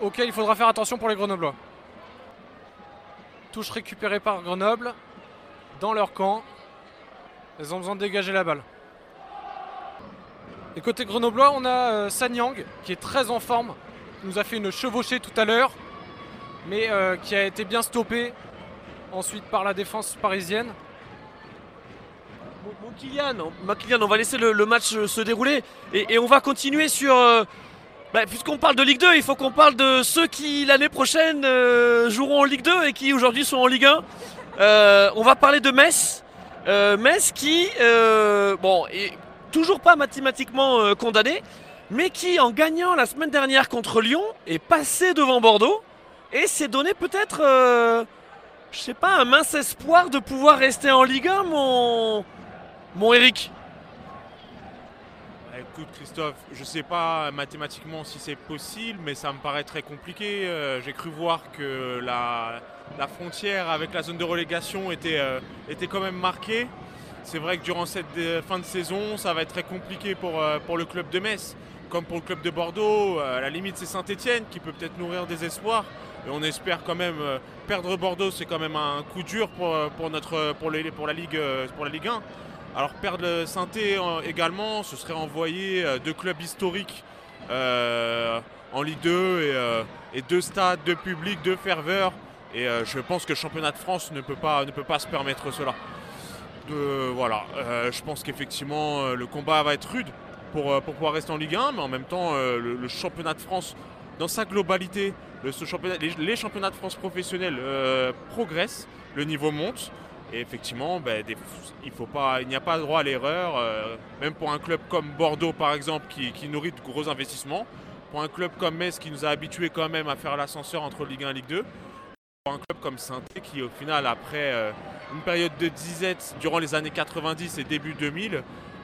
auquel il faudra faire attention pour les Grenoblois. Touche récupérée par Grenoble dans leur camp. Ils ont besoin de dégager la balle. Et côté Grenoblois, on a euh, Sanyang qui est très en forme. Il nous a fait une chevauchée tout à l'heure mais euh, qui a été bien stoppé ensuite par la défense parisienne. Mon, Kylian, on- va laisser le, match euh, se dérouler et, et on va continuer sur. bah, Puisqu'on parle de Ligue 2, il faut qu'on parle de ceux qui l'année prochaine joueront en Ligue 2 et qui aujourd'hui sont en Ligue 1. Euh, on va parler de Metz. Metz qui, bon, est toujours pas mathématiquement euh, condamné, mais qui, en gagnant la semaine dernière contre Lyon, est passé devant Bordeaux et s'est donné peut-être, euh, je sais pas, un mince espoir de pouvoir rester en Ligue 1, mon, mon Eric. Bah, Écoute Christophe, je sais pas mathématiquement si c'est possible, mais ça me paraît très compliqué. Euh, J'ai cru voir que la, frontière avec la zone de relégation était quand même marquée. C'est vrai que durant cette euh, fin de saison, ça va être très compliqué pour, euh, pour le club de Metz, comme pour le club de Bordeaux. Euh, à la limite, c'est Saint-Etienne qui peut peut-être nourrir des espoirs. Et on espère quand même perdre Bordeaux, c'est quand même un coup dur pour, pour, notre, pour, pour, la, Ligue, pour la Ligue 1. Alors perdre saint également, ce serait envoyer deux clubs historiques en Ligue 2 et, deux stades, deux publics, deux ferveurs. Et je pense que le championnat de France ne peut pas, ne peut pas se permettre cela. Voilà, Euh, je pense qu'effectivement euh, le combat va être rude pour, euh, pour pouvoir rester en Ligue 1, mais en même temps le, championnat de France dans sa globalité, les, championnats de France professionnels progressent, le niveau monte. Et effectivement, ben, il n'y a pas droit à l'erreur, même pour un club comme Bordeaux par exemple qui, qui nourrit de gros investissements, pour un club comme Metz qui nous a habitués quand même à faire l'ascenseur entre Ligue 1 et Ligue 2, pour un club comme saint qui au final après euh, une période de disette durant les années 90 et début 2000,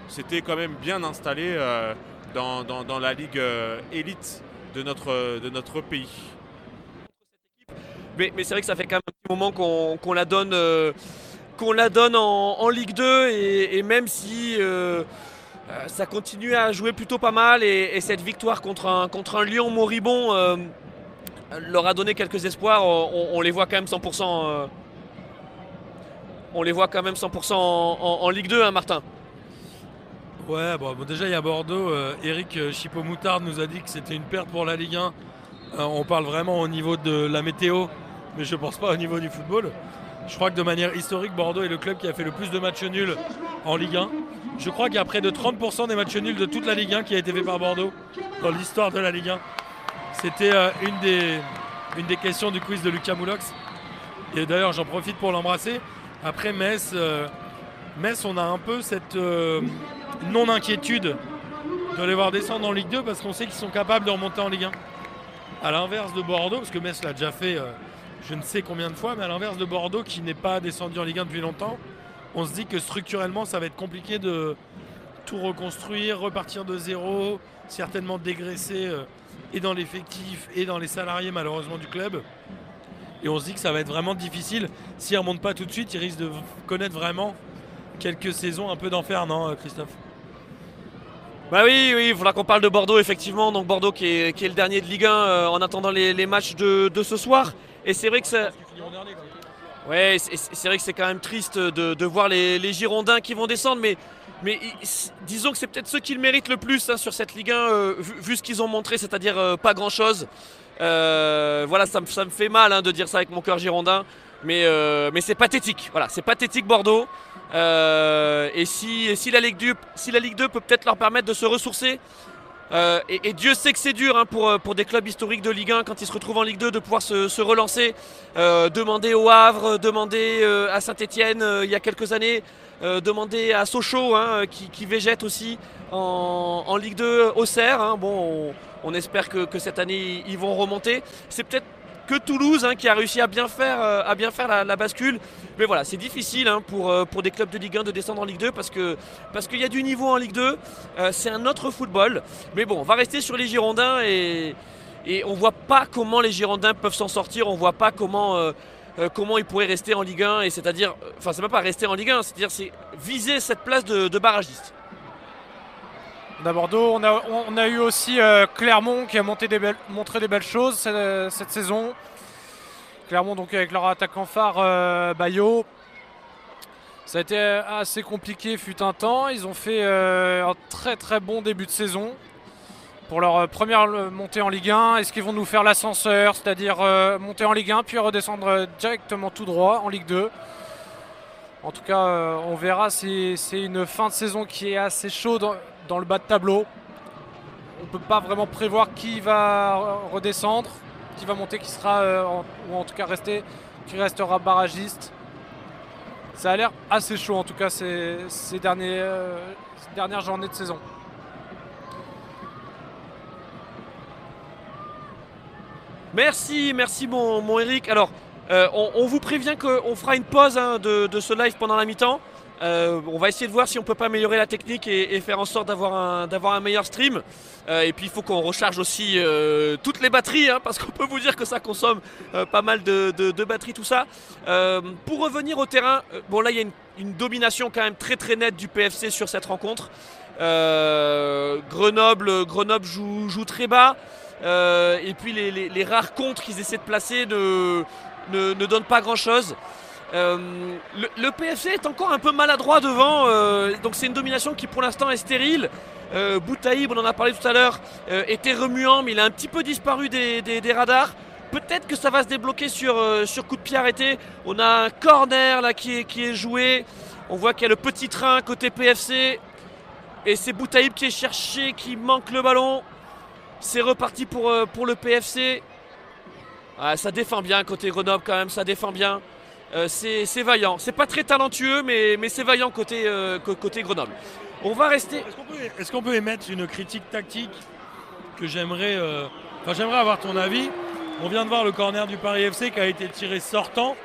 s'était quand même bien installé euh, dans, la ligue euh, élite de notre, pays. Mais, c'est vrai que ça fait quand même un moment qu'on la donne, en, Ligue 2 et, même si ça continue à jouer plutôt pas mal et, et cette victoire contre un, contre un Lyon moribond, leur a donné quelques espoirs. On, les voit quand même 100%. euh, on les voit quand même 100% en, en- Ligue 2, hein, Martin. Ouais, bon, déjà il y a Bordeaux. euh, Eric euh, Chipot-Moutard nous a dit que c'était une perte pour la Ligue 1. Euh, on parle vraiment au niveau de la météo, mais je pense pas au niveau du football. Je crois que de manière historique, Bordeaux est le club qui a fait le plus de matchs nuls en Ligue 1. Je crois qu'il y a près de 30% des matchs nuls de toute la Ligue 1 qui a été fait par Bordeaux dans l'histoire de la Ligue 1. C'était euh, une, des, questions du quiz de Lucas Moulox. Et d'ailleurs, j'en profite pour l'embrasser. Après Metz, euh, on a un peu cette euh, non-inquiétude de les voir descendre en Ligue 2 parce qu'on sait qu'ils sont capables de remonter en Ligue 1. À l'inverse de Bordeaux, parce que Metz l'a déjà fait je ne sais combien de fois, mais à l'inverse de Bordeaux qui n'est pas descendu en Ligue 1 depuis longtemps, on se dit que structurellement ça va être compliqué de tout reconstruire, repartir de zéro, certainement dégraisser et dans l'effectif et dans les salariés malheureusement du club. Et on se dit que ça va être vraiment difficile. S'ils ne remontent pas tout de suite, ils risquent de connaître vraiment quelques saisons un peu d'enfer, non euh, Christophe? Bah oui, oui, il faudra qu'on parle de Bordeaux, effectivement. Donc Bordeaux qui est, qui est le dernier de Ligue 1 euh, en attendant les, matchs de, de ce soir. Et c'est vrai que ça. Ouais, c'est vrai que c'est quand même triste de, de voir les, les Girondins qui vont descendre, mais, mais disons que c'est peut-être ceux qui le méritent le plus hein, sur cette Ligue 1, euh, vu, ce qu'ils ont montré, c'est-à-dire euh, pas grand-chose. Euh, voilà, ça, me- ça me fait mal hein, de dire ça avec mon cœur girondin, mais, euh, mais c'est pathétique. Voilà, c'est pathétique Bordeaux. Et si, et si, la Ligue 2, si la Ligue 2 peut peut-être leur permettre de se ressourcer, euh, et, Dieu sait que c'est dur hein, pour, euh, pour des clubs historiques de Ligue 1 quand ils se retrouvent en Ligue 2 de pouvoir se, relancer. Euh, demander au Havre, demander à Saint-Etienne il y a quelques années, demander à Sochaux hein, qui, qui végète aussi en, Ligue 2 au Serre. hein. Bon, on, on espère que, que cette année ils vont remonter. C'est peut-être que Toulouse hein, qui a réussi à bien faire, euh, la, bascule. Mais voilà, c'est difficile hein, pour, euh, pour des clubs de Ligue 1 de descendre en Ligue 2 parce qu'il y a du niveau en Ligue 2. Euh, c'est un autre football. Mais bon, on va rester sur les Girondins et, et on voit pas comment les Girondins peuvent s'en sortir. On voit pas comment. comment ils pourraient rester en Ligue 1 et c'est-à-dire, enfin c'est même pas rester en Ligue 1, c'est-à-dire c'est viser cette place de, de barragiste. On a Bordeaux, on a, eu aussi euh, Clermont qui a montré des belles choses cette, cette saison. Clermont donc avec leur attaquant phare euh, Bayo. Ça a été assez compliqué fut un temps. Ils ont fait euh, un très très bon début de saison pour leur euh, première euh, montée en Ligue 1. Est-ce qu'ils vont nous faire l'ascenseur, c'est-à-dire euh, monter en Ligue 1 puis redescendre euh, directement tout droit en Ligue 2 En tout cas, euh, on verra. C'est c'est une fin de saison qui est assez chaude dans, le bas de tableau. On ne peut pas vraiment prévoir qui va re- redescendre, qui va monter, qui sera, euh, en- ou en tout cas rester, qui restera barragiste. Ça a l'air assez chaud en tout cas ces, euh, dernières journées de saison. Merci, merci mon, mon Eric. Alors, euh, on, vous prévient qu'on fera une pause hein, de ce live pendant la mi-temps. Euh, on va essayer de voir si on peut pas améliorer la technique et, faire en sorte d'avoir un, meilleur stream. Euh, et puis il faut qu'on recharge aussi euh, toutes les batteries, hein, parce qu'on peut vous dire que ça consomme pas mal de, batteries, tout ça. Pour revenir au terrain, bon là il y a une, domination quand même très très nette du PFC sur cette rencontre. Grenoble, Grenoble joue, très bas. Et puis les, rares contres qu'ils essaient de placer ne, ne, ne donnent pas grand chose. le, PFC est encore un peu maladroit devant, euh, donc c'est une domination qui pour l'instant est stérile. Euh, Boutaïb, on en a parlé tout à l'heure, euh, était remuant, mais il a un petit peu disparu des, radars. Peut-être que ça va se débloquer sur, euh, coup de pied arrêté. On a un corner là qui est, joué. On voit qu'il y a le petit train côté PFC. Et c'est Boutaïb qui est cherché, qui manque le ballon. C'est reparti pour, euh, pour le PFC. Ah, ça défend bien côté Grenoble quand même, ça défend bien. Euh, c'est vaillant. C'est pas très talentueux, mais, mais c'est vaillant côté, euh, côté Grenoble. On va rester. Est-ce qu'on peut, émettre une critique tactique que j'aimerais, euh, enfin, j'aimerais avoir ton avis? On vient de voir le corner du Paris FC qui a été tiré sortant.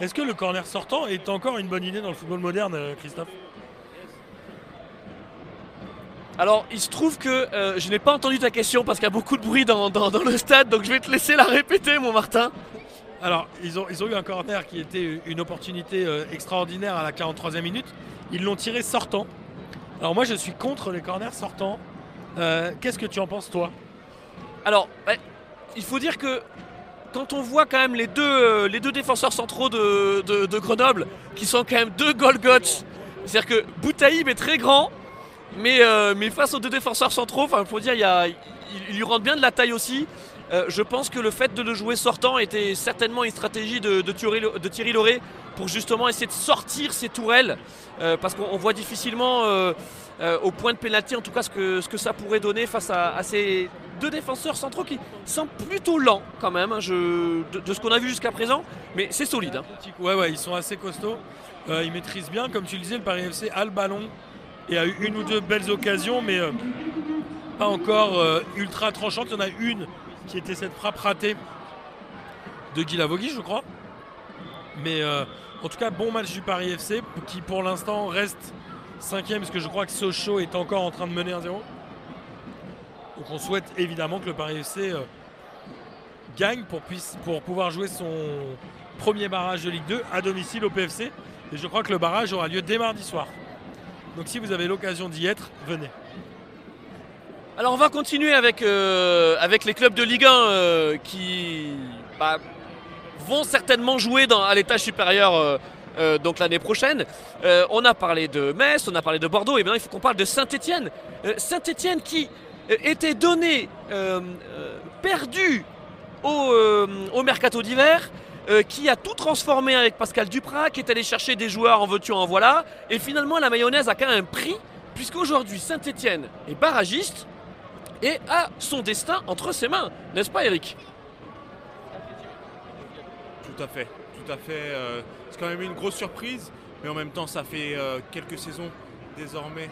Est-ce que le corner sortant est encore une bonne idée dans le football moderne, Christophe? Alors, il se trouve que euh, je n'ai pas entendu ta question parce qu'il y a beaucoup de bruit dans, dans- dans le stade, donc je vais te laisser la répéter, mon Martin. Alors, ils ont, eu un corner qui était une opportunité euh, extraordinaire à la 43e minute. Ils l'ont tiré sortant. Alors moi, je suis contre les corners sortants. Euh, Qu'est-ce que tu en penses, toi? Alors, il faut dire que quand on voit quand même les deux, euh, défenseurs centraux de, Grenoble, qui sont quand même deux Golgoth, c'est-à-dire que Boutaïb est très grand, mais, face aux deux défenseurs centraux, enfin, faut dire, il, il- il lui rend bien de la taille aussi. Euh, je pense que le fait de le jouer sortant était certainement une stratégie de, Thierry, de Lauré pour justement essayer de sortir ses tourelles, euh, parce qu'on on voit difficilement euh, au point de pénalty, en tout cas, ce que, ce que ça pourrait donner face à, ces deux défenseurs centraux qui sont plutôt lents quand même, hein, de, ce qu'on a vu jusqu'à présent, mais c'est solide. hein. Ouais, ouais, ils sont assez costauds. Ils maîtrisent bien, comme tu le disais, le Paris FC a le ballon et a eu une ou deux belles occasions, mais pas encore ultra tranchante. Il y en a une qui était cette frappe ratée de Guy Lavogui, je crois. Mais euh, en tout cas, bon match du Paris FC qui pour l'instant reste cinquième parce que je crois que Sochaux est encore en train de mener 1-0. Donc on souhaite évidemment que le Paris FC euh, gagne pour, pouvoir jouer son premier barrage de Ligue 2 à domicile au PFC. Et je crois que le barrage aura lieu dès mardi soir. Donc si vous avez l'occasion d'y être, venez. Alors on va continuer avec, euh, les clubs de Ligue 1 euh, qui bah, vont certainement jouer à l'étage supérieur euh, donc l'année prochaine. On a parlé de Metz, on a parlé de Bordeaux, et maintenant il faut qu'on parle de Saint-Etienne. Saint-Etienne qui était donné, perdu au, mercato d'hiver, qui a tout transformé avec Pascal Duprat, qui est allé chercher des joueurs en veux-tu en voilà, et finalement la mayonnaise a quand même pris, puisqu'aujourd'hui Saint-Etienne est barragiste et a son destin entre ses mains, n'est-ce pas Eric? Tout à fait, tout à fait. euh, c'est quand même une grosse surprise, mais en même temps, ça fait euh, quelques saisons désormais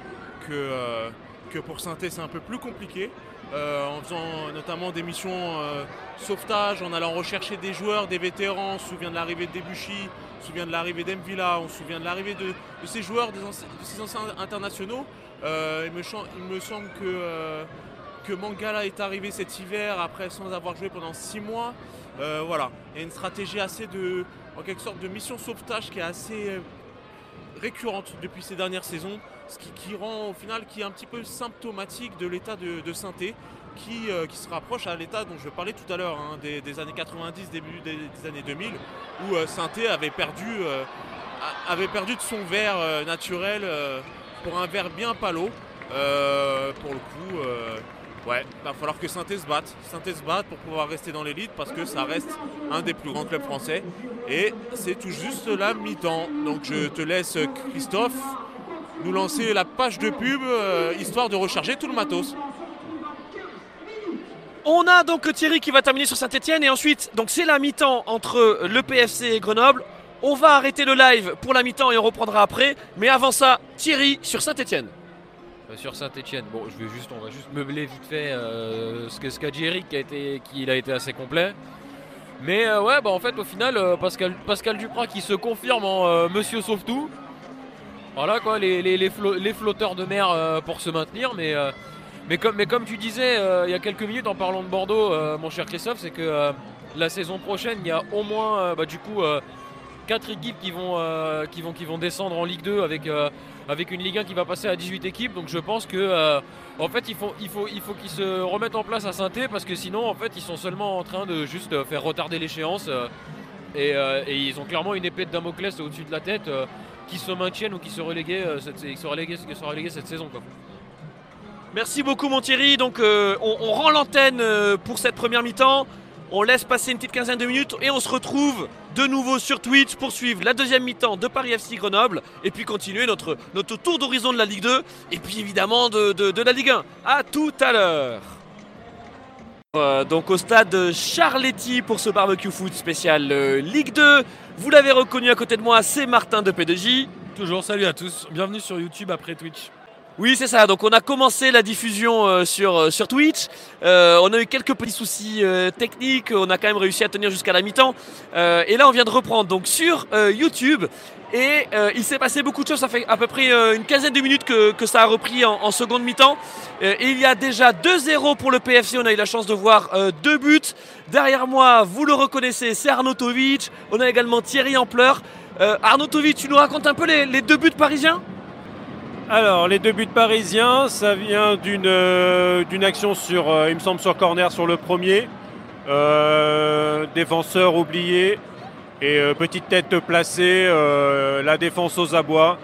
que, euh, que pour Synthé, c'est un peu plus compliqué. En faisant notamment des missions sauvetage, en allant rechercher des joueurs, des vétérans. On se souvient de l'arrivée de Debuchy, on se souvient de l'arrivée d'Emvilla, on se souvient de l'arrivée de, ces joueurs, de ces anciens internationaux. Il, me semble que, que Mangala est arrivé cet hiver après sans avoir joué pendant six mois. Euh, voilà, il y a une stratégie assez de, en quelque sorte, de mission sauvetage qui est assez euh, récurrente depuis ces dernières saisons, ce qui, rend au final, qui est un petit peu symptomatique de l'état de, de euh, qui se rapproche à l'état dont je parlais tout à l'heure, hein, des, années 90, début des, années 2000, où euh, avait perdu, avait perdu de son verre naturel pour un verre bien palo. Pour le coup, Ouais, va falloir que Saint-Étienne se batte. Saint-Étienne se batte pour pouvoir rester dans l'élite parce que ça reste un des plus grands clubs français. Et c'est tout juste la mi-temps. Donc je te laisse, Christophe, nous lancer la page de pub euh, histoire de recharger tout le matos. On a donc Thierry qui va terminer sur Saint-Etienne et ensuite, donc c'est la mi-temps entre le PFC et Grenoble. On va arrêter le live pour la mi-temps et on reprendra après. Mais avant ça, Thierry sur Saint-Etienne. Euh, sur Saint-Etienne. Bon, je vais juste, on va juste meubler vite fait euh, ce qu'a dit Eric, qui a été, qui été assez complet. Mais euh, ouais, bah en fait, au final, Pascal, Duprat qui se confirme en Monsieur Sauve-Tout. Voilà quoi, les, les- les flo- les flotteurs de mer pour se maintenir. Mais, comme, tu disais il y a quelques minutes en parlant de Bordeaux, mon cher Christophe, c'est que la saison prochaine, il y a au moins bah, du coup euh, quatre équipes qui vont, euh, qui, vont, qui vont descendre en Ligue 2 avec, euh, avec une Ligue 1 qui va passer à 18 équipes. Donc je pense que euh, en fait il faut, il faut, il faut qu'ils se remettent en place à saint parce que sinon en fait ils sont seulement en train de juste faire retarder l'échéance et, ils ont clairement une épée de Damoclès au-dessus de la tête qui se maintiennent ou qui se reléguent cette, cette saison. Quoi. Merci beaucoup mon Thierry. Donc on, rend l'antenne pour cette première mi-temps. On laisse passer une petite quinzaine de minutes et on se retrouve de nouveau sur Twitch pour suivre la deuxième mi-temps de Paris FC Grenoble et puis continuer notre, tour d'horizon de la Ligue 2 et puis évidemment de, la Ligue 1. A tout à l'heure. Euh, donc au stade Charletti pour ce barbecue foot spécial euh, Ligue 2. Vous l'avez reconnu à côté de moi, c'est Martin de P2J. Toujours salut à tous, bienvenue sur YouTube après Twitch. Oui, c'est ça. Donc, on a commencé la diffusion euh, sur, euh, sur Twitch. Euh, on a eu quelques petits soucis euh, techniques. On a quand même réussi à tenir jusqu'à la mi-temps. Euh, et là, on vient de reprendre donc sur euh, YouTube. Et il s'est passé beaucoup de choses. Ça fait à peu près une quinzaine de minutes que, que ça a repris en, en seconde mi-temps. Et il y a déjà 2-0 pour le PFC. On a eu la chance de voir deux buts. Derrière moi, vous le reconnaissez, c'est Arnautovic. On a également Thierry Ampleur. Arnautovic, tu nous racontes un peu les, les deux buts parisiens? Alors, les deux buts parisiens, ça vient d'une euh, action sur, euh, il me semble, sur corner sur le premier, euh, défenseur oublié et petite tête placée, la défense aux abois.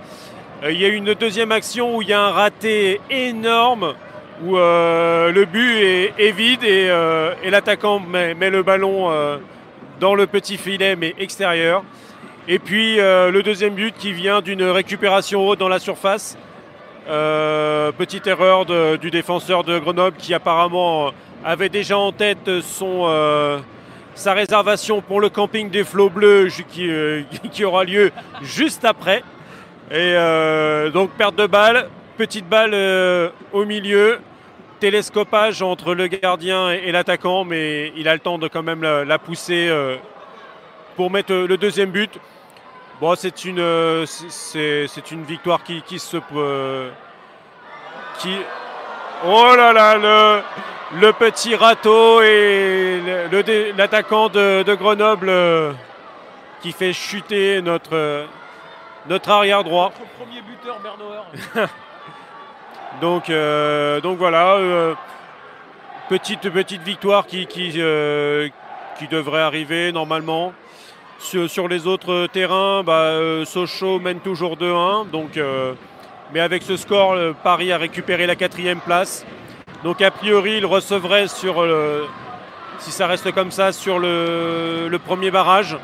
Il y a une deuxième action où il y a un raté énorme où le but est, vide et, l'attaquant met, le ballon dans le petit filet mais extérieur. Et puis le deuxième but qui vient d'une récupération haute dans la surface. Euh, petite erreur du défenseur de Grenoble qui apparemment avait déjà en tête son, euh, sa réservation pour le camping des flots bleus qui, euh, qui aura lieu juste après. Et donc perte de balle, petite balle au milieu, télescopage entre le gardien et, l'attaquant, mais il a le temps de quand même la, pousser pour mettre le deuxième but. Bon, c'est une, euh, c'est- une victoire qui, qui se. euh, qui... Oh là là, le, le petit râteau et l'attaquant de, de Grenoble euh, qui fait chuter notre, euh, notre arrière droit. Notre premier buteur, Bernauer. Donc, euh, donc voilà, petite, petite victoire qui, qui, qui devrait arriver normalement. Sur, les autres terrains, bah, euh, Sochaux mène toujours 2-1. Donc, euh, mais avec ce score, euh, Paris a récupéré la quatrième place. Donc a priori, il recevrait sur, le- si ça reste comme ça, sur le, premier barrage.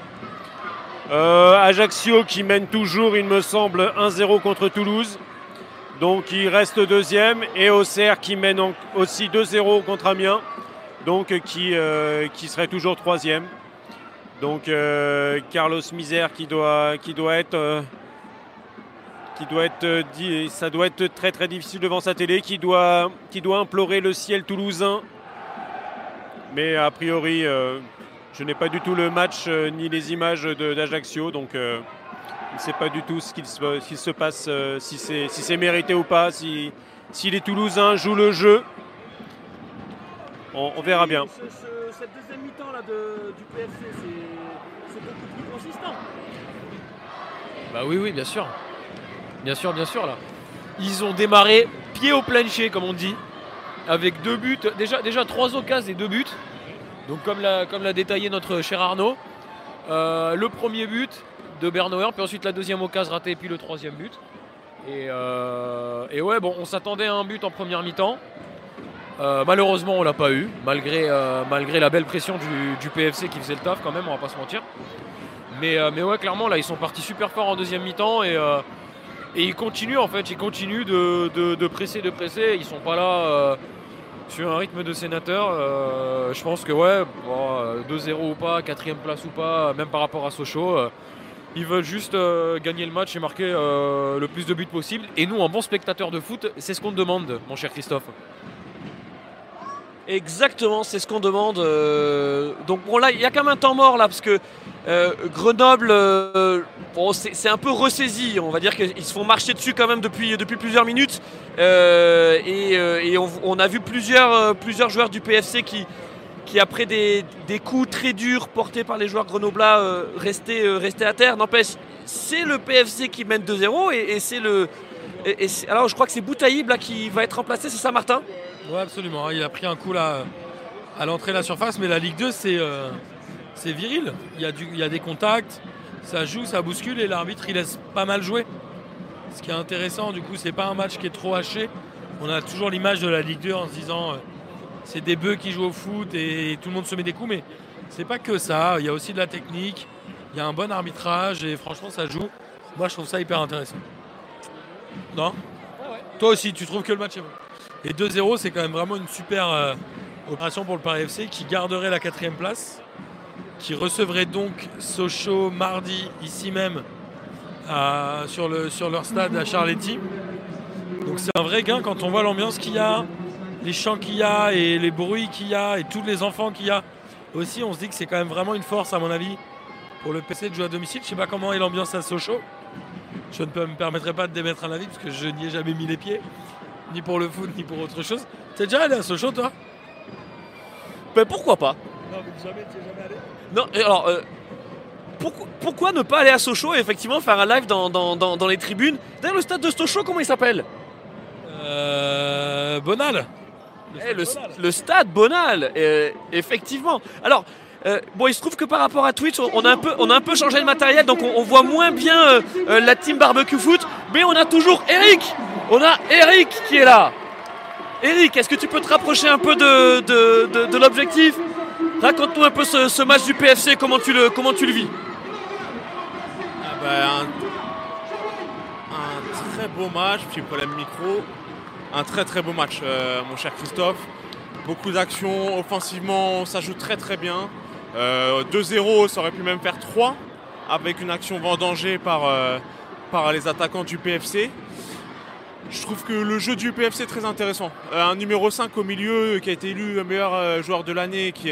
Ajaccio qui mène toujours, il me semble, 1-0 contre Toulouse. Donc il reste deuxième et Auxerre qui mène aussi 2-0 contre Amiens, donc qui, qui serait toujours troisième. Donc euh, Carlos Misère qui doit, être, euh, qui euh, ça doit être très très difficile devant sa télé, qui doit, implorer le ciel toulousain. Mais a priori, je n'ai pas du tout le match ni les images d'Ajaccio, donc. je ne sais pas du tout ce qu'il se, passe, si c'est mérité ou pas, si, les Toulousains jouent le jeu. On verra bien. Cette deuxième mi-temps là du PFC, c'est beaucoup plus consistant. Bah oui, oui, bien sûr. Bien sûr, bien sûr, là. Ils ont démarré pied au plancher, comme on dit, avec deux buts, déjà, déjà trois occasions et deux buts. Donc, comme l'a, comme détaillé notre cher Arnaud, Euh, le premier but de Bernauer, puis ensuite la deuxième occasion ratée, puis le troisième but. Et, euh, et ouais, bon, on s'attendait à un but en première mi-temps. Euh, malheureusement, on l'a pas eu, malgré, euh, la belle pression du, PFC qui faisait le taf quand même, on va pas se mentir. Mais, euh, mais ouais, clairement, là, ils sont partis super fort en deuxième mi-temps et, et ils continuent en fait, ils continuent de, presser, de presser. Ils sont pas là sur un rythme de sénateur. Je pense que ouais, bon, euh, 2-0 ou pas, quatrième place ou pas, même par rapport à Sochaux, ils veulent juste gagner le match et marquer le plus de buts possible. Et nous, en bon spectateur de foot, c'est ce qu'on demande, mon cher Christophe. Exactement, c'est ce qu'on demande. euh, donc bon là, il y a quand même un temps mort là parce que euh, Grenoble, euh, c'est un peu ressaisi. On va dire qu'ils se font marcher dessus quand même depuis, depuis plusieurs minutes. Et on, a vu plusieurs, plusieurs joueurs du PFC qui, qui après des, des coups très durs portés par les joueurs grenoblois, euh, restaient, à terre. N'empêche, c'est le PFC qui mène 2-0 et, et c'est le. Et- alors je crois que c'est Boutaïb là qui va être remplacé, c'est ça Martin? Ouais, absolument. Il a pris un coup là à l'entrée de la surface, mais la Ligue 2, c'est euh, c'est viril. Il y, a il y a des contacts, ça joue, ça bouscule et l'arbitre il laisse pas mal jouer. Ce qui est intéressant, du coup, c'est pas un match qui est trop haché. On a toujours l'image de la Ligue 2 en se disant euh, c'est des bœufs qui jouent au foot et tout le monde se met des coups, mais c'est pas que ça. Il y a aussi de la technique, il y a un bon arbitrage et franchement, ça joue. Moi, je trouve ça hyper intéressant. Non Toi aussi, tu trouves que le match est bon et 2-0, c'est quand même vraiment une super euh, opération pour le Paris FC qui garderait la quatrième place, qui recevrait donc Sochaux mardi ici même à- sur, le, sur leur stade à Charletti. Donc c'est un vrai gain quand on voit l'ambiance qu'il y a, les chants qu'il y a et les bruits qu'il y a et tous les enfants qu'il y a. Aussi, on se dit que c'est quand même vraiment une force à mon avis pour le PC de jouer à domicile. Je sais pas comment est l'ambiance à Sochaux. Je ne me permettrai pas de démettre un avis parce que je n'y ai jamais mis les pieds ni pour le foot, ni pour autre chose. T'es déjà allé à Sochaux, toi? Ben pourquoi pas? Non, mais jamais, t'es jamais allé. Non, et alors, euh, pourquoi, pourquoi ne pas aller à Sochaux et effectivement faire un live dans, dans- dans- dans les tribunes D'ailleurs, le stade de Sochaux, comment il s'appelle? Euh, Bonal Eh, le, le stade Bonal, euh, effectivement. Alors, euh, bon, il se trouve que par rapport à Twitch, on a un peu, on a un peu changé le matériel, donc on, voit moins bien euh, euh, la team barbecue foot, mais on a toujours Eric. On a Eric qui est là. Eric, est-ce que tu peux te rapprocher un peu de, de, de- l'objectif? Raconte-nous un peu ce, match du PFC, comment tu le, comment tu le vis? Ah bah, un, très beau match, petit problème micro. Un très très beau match, mon cher Christophe. Beaucoup d'actions, offensivement, ça joue très très bien. Euh, 2-0, ça aurait pu même faire 3 avec une action vendangée par, euh, les attaquants du PFC. Je trouve que le jeu du PFC est très intéressant. Euh, un numéro 5 au milieu qui a été élu meilleur euh, joueur de l'année, qui,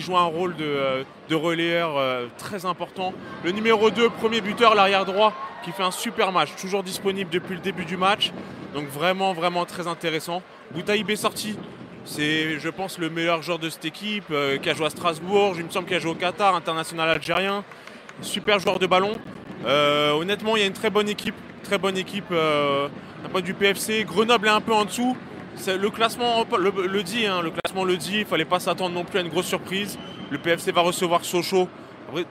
joue un rôle de, euh, de relayeur euh, très important. Le numéro 2, premier buteur, l'arrière droit, qui fait un super match, toujours disponible depuis le début du match. Donc vraiment, vraiment très intéressant. Boutaïb est sorti. C'est, je pense, le meilleur joueur de cette équipe, euh, qui a joué à Strasbourg, il me semble qu'il a joué au Qatar, international algérien. Super joueur de ballon. Euh, honnêtement, il y a une très bonne équipe. Très bonne équipe euh, vue PFC. Grenoble est un peu en dessous. C'est- Le classement le, le dit, hein, le classement le dit, il fallait pas s'attendre non plus à une grosse surprise. Le PFC va recevoir Sochaux,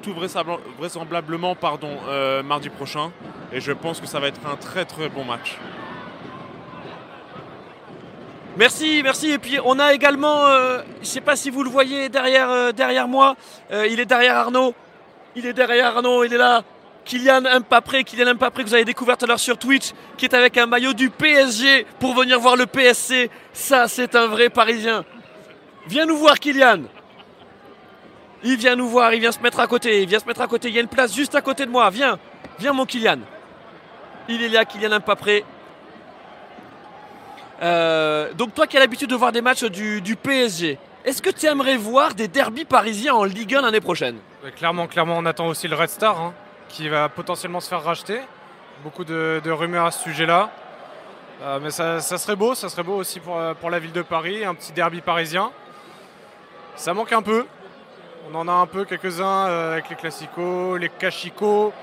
tout vraisembla- vraisemblablement pardon, euh, mardi prochain. Et je pense que ça va être un très très bon match. Merci, merci. Et puis on a également, euh, je ne sais pas si vous le voyez derrière, euh, derrière moi, euh, il est derrière Arnaud. Il est derrière Arnaud, il est là. Kylian Mbappé, Kylian Mbappé que vous avez découvert tout à l'heure sur Twitch, qui est avec un maillot du PSG pour venir voir le PSC. Ça, c'est un vrai Parisien. Viens nous voir, Kylian. Il vient nous voir, il vient se mettre à côté, il vient se mettre à côté. Il y a une place juste à côté de moi. Viens, viens, mon Kylian. Il est là, Kylian Mbappé. Euh, donc toi qui as l'habitude de voir des matchs du, PSG, est-ce que tu aimerais voir des derbys parisiens en Ligue 1 l'année prochaine? Clairement, clairement, on attend aussi le Red Star hein, qui va potentiellement se faire racheter. Beaucoup de, rumeurs à ce sujet-là. Euh, mais ça, serait beau, ça serait beau aussi pour, euh, pour la ville de Paris, un petit derby parisien. Ça manque un peu. On en a un peu quelques-uns avec les classicos, les cachicos,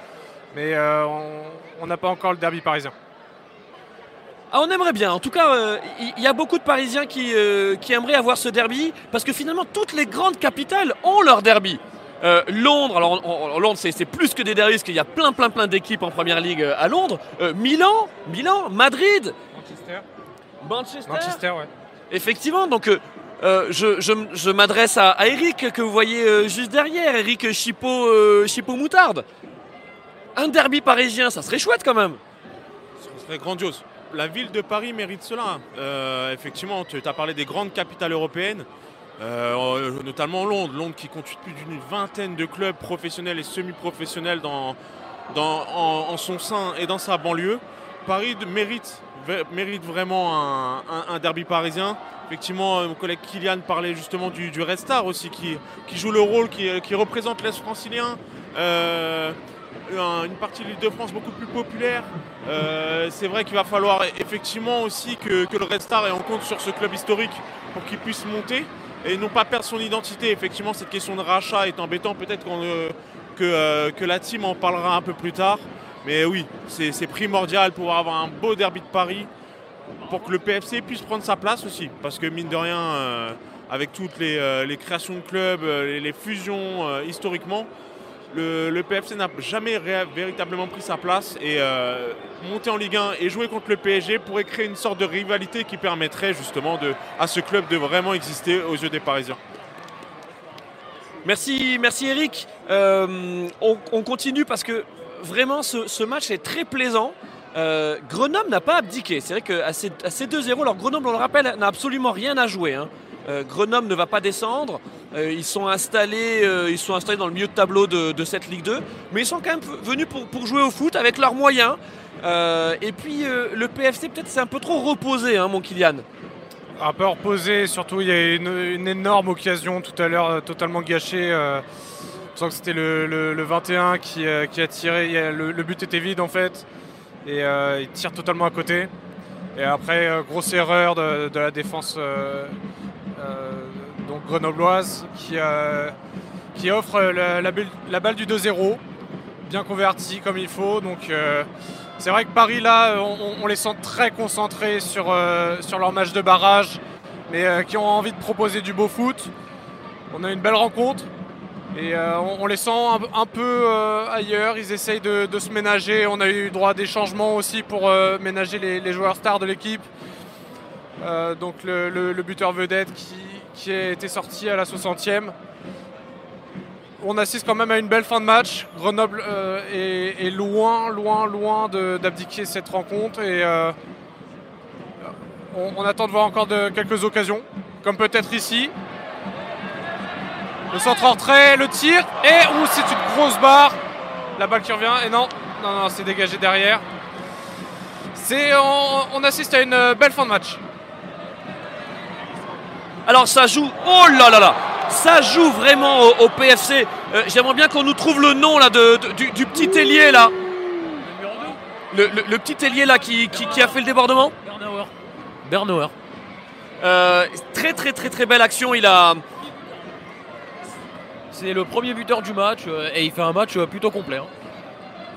mais on n'a pas encore le derby parisien. Ah, on aimerait bien. En tout cas, euh, il y, a beaucoup de Parisiens qui, euh, qui aimeraient avoir ce derby parce que finalement, toutes les grandes capitales ont leur derby. Euh, Londres, alors on- on- Londres c'est c'est plus que des derbys parce qu'il y a plein plein plein d'équipes en première ligue à Londres. Euh, Milan, Milan, Madrid, Manchester Manchester. Manchester, ouais. Effectivement, donc euh, euh, je, je m- je m'adresse à, à Eric que vous voyez euh, juste derrière, Eric Chipot, euh, Chipot Moutarde. Un derby parisien, ça serait chouette quand même. Ce serait grandiose. La ville de Paris mérite cela. Euh, effectivement, tu as parlé des grandes capitales européennes, euh, notamment Londres. Londres qui compte plus d'une vingtaine de clubs professionnels et semi-professionnels dans, dans- en, son sein et dans sa banlieue. Paris mérite, mérite vraiment un, un- derby parisien. Effectivement, euh, mon collègue Kylian parlait justement du, du Red Star aussi, qui, qui joue le rôle, qui, qui représente l'Est francilien. Euh, une partie de l'île de France beaucoup plus populaire. Euh, c'est vrai qu'il va falloir effectivement aussi que, le Red Star ait en compte sur ce club historique pour qu'il puisse monter et non pas perdre son identité. Effectivement, cette question de rachat est embêtant. Peut-être euh, que, euh, que la team en parlera un peu plus tard. Mais oui, c'est, primordial pour avoir un beau derby de Paris pour que le PFC puisse prendre sa place aussi. Parce que mine de rien, avec toutes les, créations de clubs, les, fusions historiquement, le, PFC n'a jamais véritablement pris sa place et euh, monter en Ligue 1 et jouer contre le PSG pourrait créer une sorte de rivalité qui permettrait justement à ce club de vraiment exister aux yeux des Parisiens. Merci, merci Eric. Euh, on, on continue parce que vraiment ce, match est très plaisant. Euh, Grenoble n'a pas abdiqué. C'est vrai qu'à ces 2-0, alors Grenoble, on le rappelle, n'a absolument rien à jouer. hein. Euh, Grenoble ne va pas descendre. Euh, ils, sont installés, euh, ils sont installés dans le milieu de tableau de, cette Ligue 2. Mais ils sont quand même venus pour, jouer au foot avec leurs moyens. Et puis le PFC, peut-être, c'est un peu trop reposé, hein, mon Kylian. Un peu reposé, surtout il y a une, une énorme occasion tout à l'heure totalement gâchée. je sens que c'était le, le- le 21 qui, a tiré. le, but était vide en fait. Et il tire totalement à côté. Et après, grosse erreur de, la défense donc grenobloise qui, euh, qui offre la, balle du 2-0, bien convertie comme il faut. Donc euh, c'est vrai que Paris, là, on, les sent très concentrés sur, euh, sur leur match de barrage. mais euh, qui ont envie de proposer du beau foot. On a une belle rencontre et euh, on, les sent un, peu euh, ailleurs. Ils essayent de, se ménager. On a eu droit à des changements aussi pour euh, ménager les joueurs stars de l'équipe. Euh, donc le, buteur vedette qui, a été sorti à la 60e. On assiste quand même à une belle fin de match. Grenoble euh, est, loin, loin, loin d'abdiquer cette rencontre et euh, on, attend de voir encore quelques occasions, comme peut-être ici. Le centre en retrait, le tir et ouh, c'est une grosse barre. La balle qui revient et non, non, non, c'est dégagé derrière. On, assiste à une belle fin de match. Alors ça joue, oh là là là, ça joue vraiment au, au PFC. Euh, J'aimerais bien qu'on nous trouve le nom là de, de- du, du petit ailier là. Le, le- le petit ailier là qui, qui- qui a fait le débordement. Bernauer. Bernauer. Euh, très très très très belle action. Il a, C'est le premier buteur du match euh, et il fait un match plutôt complet.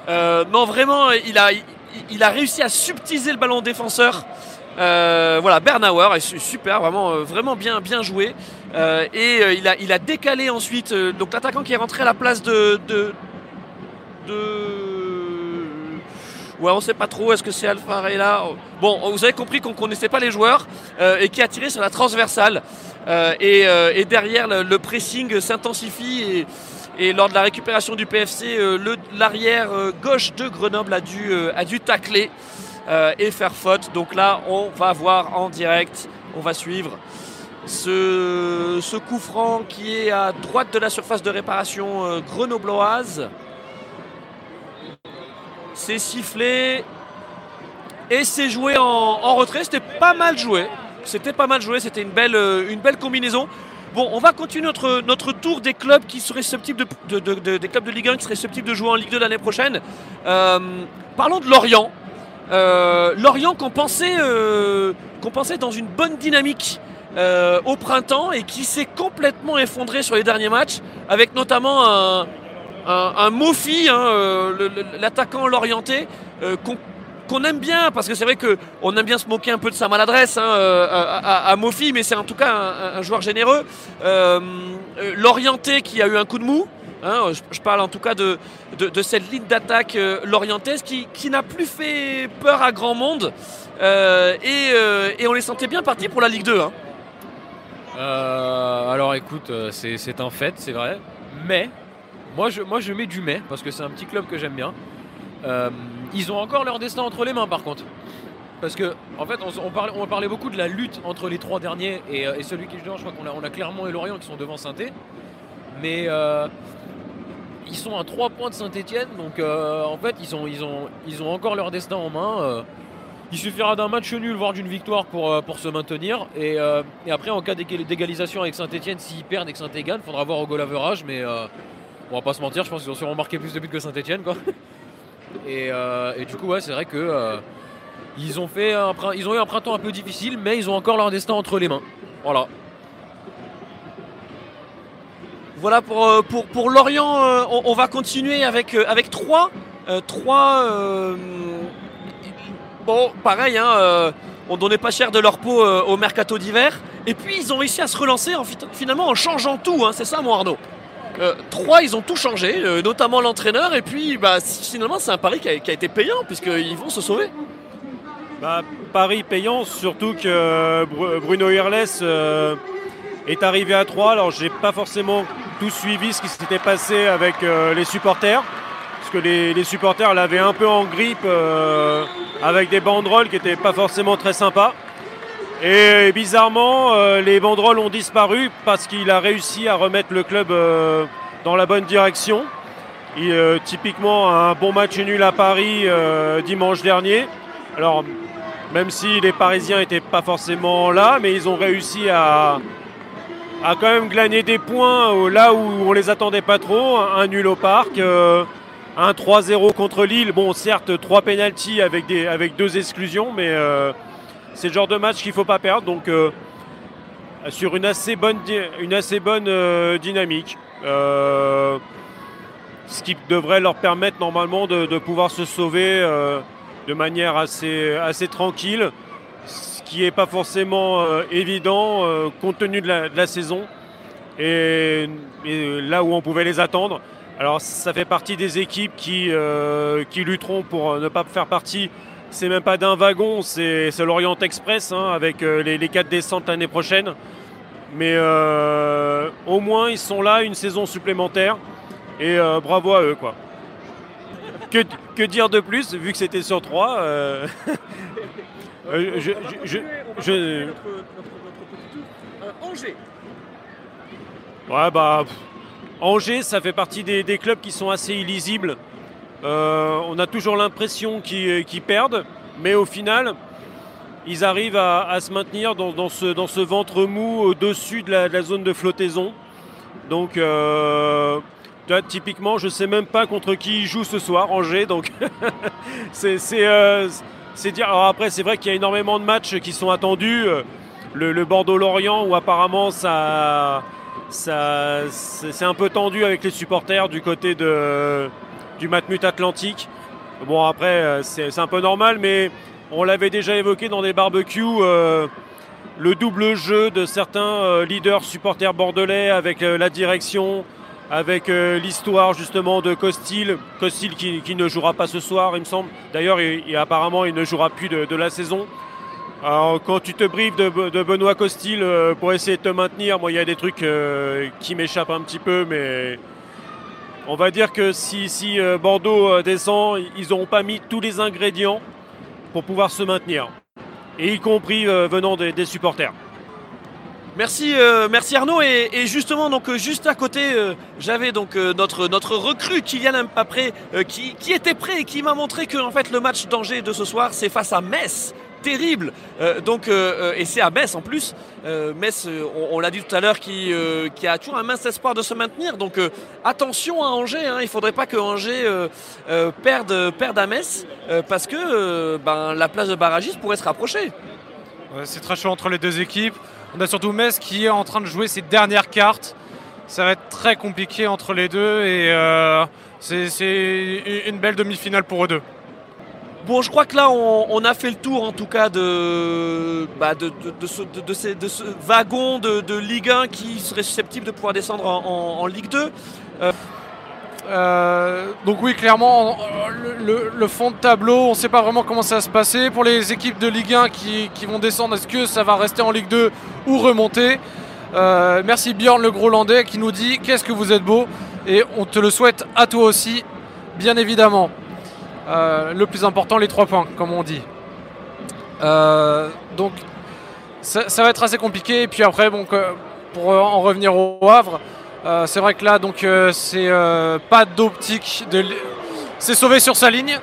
hein. non vraiment, il a, il, il a réussi à subtiliser le ballon défenseur. Euh, voilà, Bernauer est su- super, vraiment, euh, bien, joué. Euh, et il, a, décalé ensuite. donc l'attaquant qui est rentré à la place de, Ouais, on sait pas trop. Est-ce que c'est Alfarella? Bon, vous avez compris qu'on connaissait pas les joueurs et qui a tiré sur la transversale. Et, derrière, le, pressing s'intensifie et, lors de la récupération du PFC, l'arrière gauche de Grenoble a dû, a dû tacler euh, et faire faute. Donc là, on va voir en direct, on va suivre ce, ce coup franc qui est à droite de la surface de réparation euh, grenobloise. C'est sifflé et c'est joué en, en retrait. C'était pas mal joué. C'était pas mal joué. C'était une belle, euh, une belle combinaison. Bon, on va continuer notre, notre tour des clubs qui seraient de, de- de- de- des clubs de Ligue 1 qui seraient susceptibles de jouer en Ligue 2 l'année prochaine. Parlons de Lorient. Euh, Lorient qu'on pensait, euh, pensait dans une bonne dynamique euh, au printemps et qui s'est complètement effondré sur les derniers matchs, avec notamment un, un, hein, l'attaquant lorientais, euh, qu'on aime bien, parce que c'est vrai qu'on aime bien se moquer un peu de sa maladresse hein, à, à- mais c'est en tout cas un, joueur généreux. L'orienté qui a eu un coup de mou, hein, je, parle en tout cas de, de, cette ligne d'attaque euh, lorientaise qui, qui n'a plus fait peur à grand monde. Euh, et, euh, et on les sentait bien partis pour la Ligue 2. hein. Euh, alors écoute, c'est un fait, c'est vrai. Mais, moi je, moi je mets du mais, parce que c'est un petit club que j'aime bien. Ils ont encore leur destin entre les mains par contre. Parce que, en fait, on, on parlait, on parlait beaucoup de la lutte entre les trois derniers et, et celui qui est devant. Je crois qu'on a, on a et Lorient qui sont devant saint Mais ils sont à 3 points de Saint-Etienne. Donc, euh, en fait, ils ont, ils, ont, ils ont encore leur destin en main. euh. il suffira d'un match nul, voire d'une victoire pour, euh, pour se maintenir. Et, et après, en cas d'égal- d'égalisation avec Saint-Etienne, s'ils perdent et que Saint-Etienne gagne, faudra voir au goal average. Mais on va pas se mentir, je pense qu'ils ont sûrement marqué plus de buts que Saint-Etienne. Quoi. Et, et du coup, ouais, c'est vrai que ils, ont fait ils ont eu un printemps un peu difficile, mais ils ont encore leur destin entre les mains. Voilà. Voilà pour, euh, pour, pour Lorient, euh, on, va continuer avec, euh, avec trois. trois bon, pareil, hein, on donnait pas cher de leur peau au mercato d'hiver. Et puis ils ont réussi à se relancer en, finalement en changeant tout, hein, c'est ça mon Arnaud? Trois, ils ont tout changé, notamment l'entraîneur. Et puis bah, finalement, c'est un pari qui a, été payant puisqu'ils vont se sauver. Bah, Paris payant, surtout que Bru- Bruno euh, est arrivé à 3. Alors, j'ai pas forcément tout suivi ce qui s'était passé avec euh, les supporters. Parce que les, les supporters l'avaient un peu en grippe euh, avec des banderoles qui n'étaient pas forcément très sympas. Et bizarrement, euh, les banderoles ont disparu parce qu'il a réussi à remettre le club dans la bonne direction. Euh, typiquement, un bon match nul à Paris dimanche dernier. Alors, même si les Parisiens n'étaient pas forcément là, mais ils ont réussi à, à quand même glaner des points euh, là où on les attendait pas trop. Un, un nul au parc, euh, un 3-0 contre Lille. Bon, certes, trois pénalties avec, des, avec deux exclusions, mais euh, c'est le genre de match qu'il ne faut pas perdre. Donc, sur une assez bonne, dynamique. Ce qui devrait leur permettre normalement de, pouvoir se sauver de manière assez tranquille. Qui n'est pas forcément euh, évident euh, compte tenu de la, saison et, là où on pouvait les attendre. Alors ça fait partie des équipes qui, euh, qui lutteront pour ne pas faire partie, c'est même pas d'un wagon, c'est l'Orient Express hein, avec les, les quatre descentes l'année prochaine. Mais au moins ils sont là une saison supplémentaire et bravo à eux quoi. Que, que dire de plus vu que c'était sur trois euh, euh, je- je- Angers. Ouais, bah. pff, Angers, ça fait partie des, des clubs qui sont assez illisibles. Euh, on a toujours l'impression qu'ils perdent, mais au final, ils arrivent à, à se maintenir dans, dans ce, dans ce ventre mou au-dessus de la, de la zone de flottaison. Donc, euh, typiquement, je sais même pas contre qui ils jouent ce soir, Angers. Donc, c'est c'est, après, c'est vrai qu'il y a énormément de matchs qui sont attendus. Euh, Le, Bordeaux-Lorient, où apparemment ça ça, c'est un peu tendu avec les supporters du côté du Matmut Atlantique. Bon, après, euh, c'est un peu normal, mais on l'avait déjà évoqué dans des barbecues. euh, le double jeu de certains leaders supporters bordelais avec la direction, avec euh, l'histoire justement de Costil. Costil qui, qui ne jouera pas ce soir, il me semble. D'ailleurs, il- il- apparemment, il ne jouera plus de, la saison. Alors, quand tu te brives de, Benoît Costil euh, pour essayer de te maintenir, moi, il y a des trucs euh, qui m'échappent un petit peu, mais on va dire que si, si Bordeaux descend, ils n'auront pas mis tous les ingrédients pour pouvoir se maintenir, et y compris venant des supporters. Merci, euh, merci Arnaud. Et, et justement, donc euh, juste à côté, euh, j'avais donc euh, notre notre recrue Kylian Mbappé qui, qui était prêt et qui m'a montré que en fait le match d'Angers de ce soir, c'est face à Metz. Terrible. Donc et c'est à Metz en plus. Metz, on, l'a dit tout à l'heure, qui qui a toujours un mince espoir de se maintenir. Donc attention à Angers. Hein, il faudrait pas que Angers perde perde à Metz parce que ben la place de barragiste pourrait se rapprocher. C'est très chaud entre les deux équipes. On a surtout Metz qui est en train de jouer ses dernières cartes. Ça va être très compliqué entre les deux et euh, c'est une belle demi-finale pour eux deux. Bon, je crois que là, on, a fait le tour, en tout cas, de, bah, ce, wagon de, Ligue 1 qui serait susceptible de pouvoir descendre en, Ligue 2. Euh, donc oui, clairement, euh, le, fond de tableau, on ne sait pas vraiment comment ça va se passer. Pour les équipes de Ligue 1 qui, vont descendre, est-ce que ça va rester en Ligue 2 ou remonter Euh, Merci Bjorn le Grolandais qui nous dit qu'est-ce que vous êtes beau et on te le souhaite à toi aussi, bien évidemment. Euh, le plus important, les trois points, comme on dit. Euh, donc ça, ça va être assez compliqué. Et puis après, bon, pour euh, en revenir au Havre, euh, c'est vrai que là, donc, euh, c'est euh, pas d'optique. De... C'est sauvé sur sa ligne.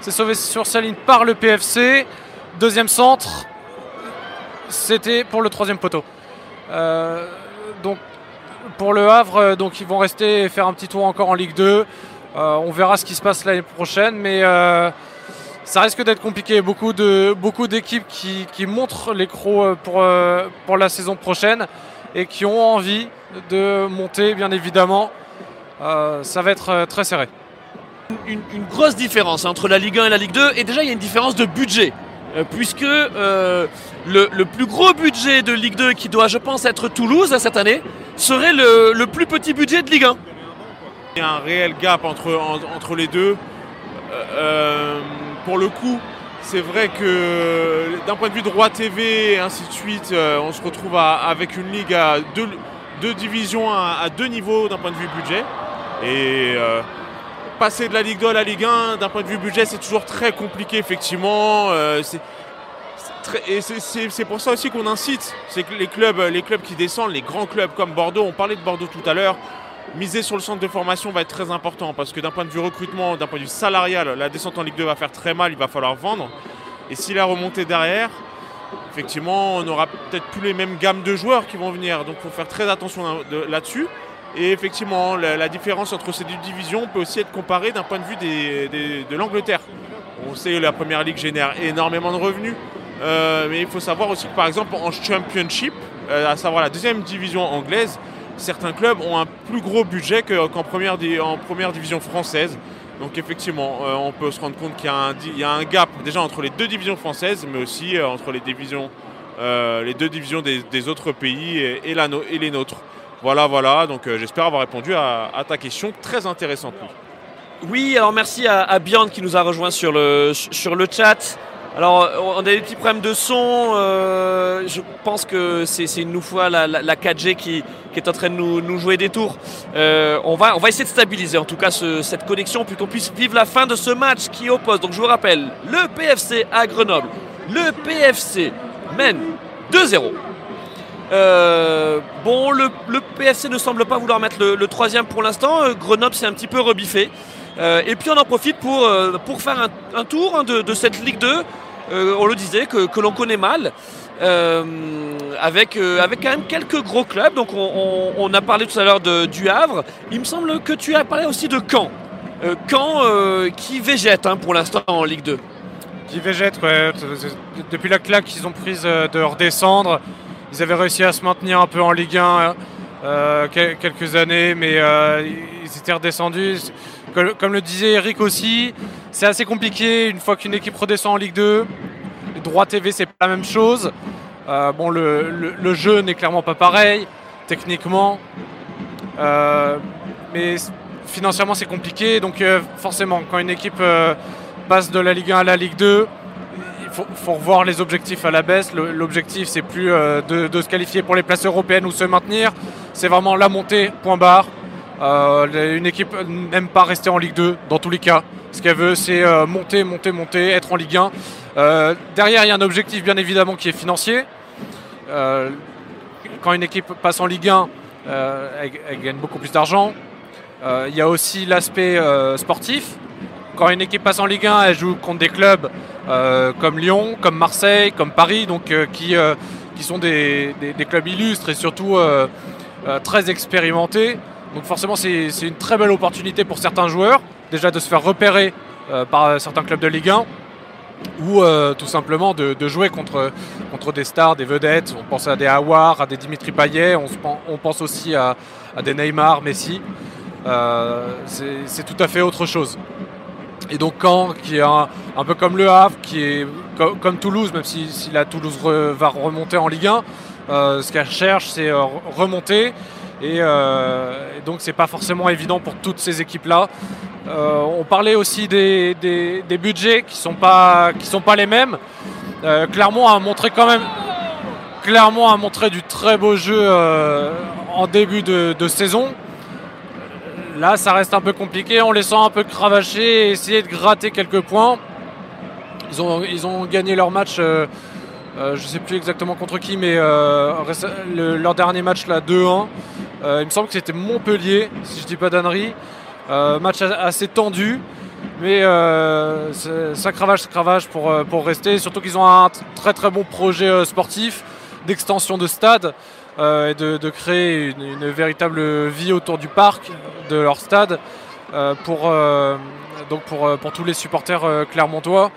C'est sauvé sur sa ligne par le PFC. Deuxième centre, c'était pour le troisième poteau. Donc, pour le Havre, donc, ils vont rester et faire un petit tour encore en Ligue 2. Euh, on verra ce qui se passe l'année prochaine, mais ça risque d'être compliqué. Beaucoup d'équipes qui, montrent euh, pour, pour la saison prochaine et qui ont envie de monter, bien évidemment. Euh, ça va être euh, très serré. Une, une grosse différence entre la Ligue 1 et la Ligue 2. Et déjà, il y a une différence de budget. Euh, puisque euh, le, le plus gros budget de Ligue 2, qui doit, je pense, être Toulouse hein, cette année, serait le, le plus petit budget de Ligue 1. Il y a un réel gap entre, en- entre les deux. Pour le coup, c'est vrai que d'un point de vue droit TV et ainsi de suite, euh, on se retrouve à- avec une ligue à deux, deux divisions à, deux niveaux d'un point de vue budget. Et euh, passer de la Ligue 2 à la Ligue 1, d'un point de vue budget, c'est toujours très compliqué, effectivement. Euh, c'est- et c'est pour ça aussi qu'on incite. C'est que les clubs, les clubs qui descendent, les grands clubs comme Bordeaux, on parlait de Bordeaux tout à l'heure, miser sur le centre de formation va être très important parce que d'un point de vue recrutement, d'un point de vue salarial, la descente en Ligue 2 va faire très mal, il va falloir vendre. Et si la remontée derrière, effectivement, on aura peut-être plus les mêmes gammes de joueurs qui vont venir. Donc il faut faire très attention là- de- là-dessus. Et effectivement, la, différence entre ces deux divisions peut aussi être comparée d'un point de vue de l'Angleterre. On sait que la Première Ligue génère énormément de revenus. Euh, mais il faut savoir aussi que par exemple en Championship, euh, à savoir la deuxième division anglaise, certains clubs ont un plus gros budget que- qu'en première division française. Donc effectivement, euh, on peut se rendre compte qu'il y, a un gap déjà entre les deux divisions françaises, mais aussi euh, entre les, divisions, euh, les deux divisions des, autres pays et, les nôtres. Voilà, voilà. Donc j'espère avoir répondu à, ta question très intéressante. Oui, alors merci à, à Bjorn qui nous a rejoint sur le, sur le chat. Alors, on a des petits problèmes de son. euh, je pense que c'est une nouvelle fois la, la- la 4G qui, qui est en train de nous, nous jouer des tours. Euh, on, va, on va essayer de stabiliser en tout cas ce- cette connexion, puis qu'on puisse vivre la fin de ce match qui oppose. Donc, je vous rappelle, le PFC à Grenoble. Le PFC mène 2-0. Euh, bon, le, le PFC ne semble pas vouloir mettre le, le troisième pour l'instant. Euh, Grenoble s'est un petit peu rebiffé. Euh, et puis on en profite pour, euh, pour faire un, un tour hein, de, de cette Ligue 2. Euh, on le disait, que, l'on connaît mal. euh, avec, euh, avec quand même quelques gros clubs. Donc on, a parlé tout à l'heure du Havre. Il me semble que tu as parlé aussi de Caen. Caen qui végète hein, pour l'instant en Ligue 2. Qui végète, ouais. Depuis la claque qu'ils ont prise de redescendre, ils avaient réussi à se maintenir un peu en Ligue 1 euh, quel- quelques années, mais ils étaient redescendus. Comme, le disait Eric aussi, c'est assez compliqué une fois qu'une équipe redescend en Ligue 2. Les droits TV, c'est pas la même chose. Euh, bon, le, jeu n'est clairement pas pareil, techniquement. Euh, mais financièrement, c'est compliqué. Donc, euh, forcément, quand une équipe passe de la Ligue 1 à la Ligue 2, il faut, revoir les objectifs à la baisse. L'objectif, c'est plus de se qualifier pour les places européennes ou se maintenir. C'est vraiment la montée, point barre. Euh, une équipe n'aime pas rester en Ligue 2 dans tous les cas. Ce qu'elle veut, c'est euh, monter, monter, monter, être en Ligue 1. Euh, derrière, il y a un objectif bien évidemment qui est financier. Quand une équipe passe en Ligue 1, euh, elle, gagne beaucoup plus d'argent. Il y a aussi l'aspect sportif. Quand une équipe passe en Ligue 1, elle joue contre des clubs comme Lyon, comme Marseille, comme Paris, donc qui, sont des, clubs illustres et surtout très expérimentés. Donc forcément, c'est une très belle opportunité pour certains joueurs, déjà de se faire repérer euh, par certains clubs de Ligue 1 ou euh, tout simplement de, jouer contre, des stars, des vedettes. On pense à des Awar, à des Dimitri Payet, on, se pen- on pense aussi à, des Neymar, Messi. Euh, c'est tout à fait autre chose. Et donc Caen, qui est un, peu comme Le Havre, qui est co- comme Toulouse, même si, la Toulouse va remonter en Ligue 1, euh, ce qu'elle cherche, c'est euh, remonter. Et, euh, et donc c'est pas forcément évident pour toutes ces équipes-là. Euh, on parlait aussi des, budgets qui sont pas qui sont pas les mêmes. Euh, Clermont a montré quand même a montré du très beau jeu euh, en début de, de saison. Là, ça reste un peu compliqué. On les sent un peu cravacher essayer de gratter quelques points. Ils ont, ils ont gagné leur match, euh, je ne sais plus exactement contre qui, mais euh, leur dernier match, là, 2-1. Euh, il me semble que c'était Montpellier, si je dis pas d'ânerie. Euh, match assez tendu, mais euh, ça cravache, ça cravache pour, euh, pour rester. Surtout qu'ils ont un très très bon projet euh, sportif d'extension de stade euh, et de, créer une, véritable vie autour du parc de leur stade euh, pour, euh, donc pour, euh, pour tous les supporters euh, clermontois.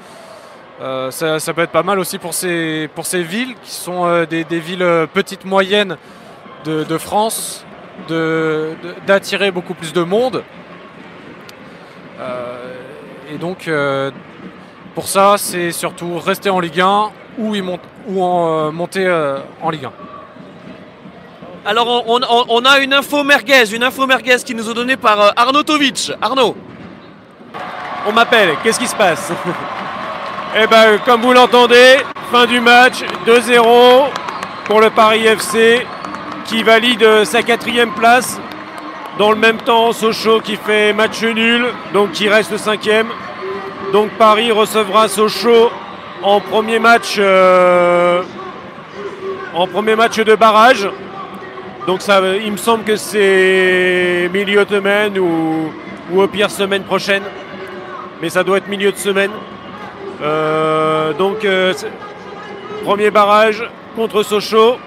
Euh, ça, ça peut être pas mal aussi pour ces, pour ces villes qui sont euh, des, des villes euh, petites moyennes de, de France, de- de- d'attirer beaucoup plus de monde. Euh, et donc euh, pour ça, c'est surtout rester en Ligue 1 ou, y mont- ou en, euh, monter euh, en Ligue 1. Alors on, on- on a une info merguez, une info merguez qui nous est donnée par euh, Arnaud Tovic. Arnaud. On m'appelle, qu'est-ce qui se passe? Eh ben, comme vous l'entendez, fin du match, 2-0 pour le Paris FC qui valide euh, sa quatrième place. Dans le même temps, Sochaux qui fait match nul, donc qui reste cinquième. Donc Paris recevra Sochaux en premier match, euh, en premier match de barrage. Donc ça, il me semble que c'est milieu de semaine ou, ou au pire semaine prochaine mais ça doit être milieu de semaine. Euh, donc, euh, premier barrage contre Sochaux.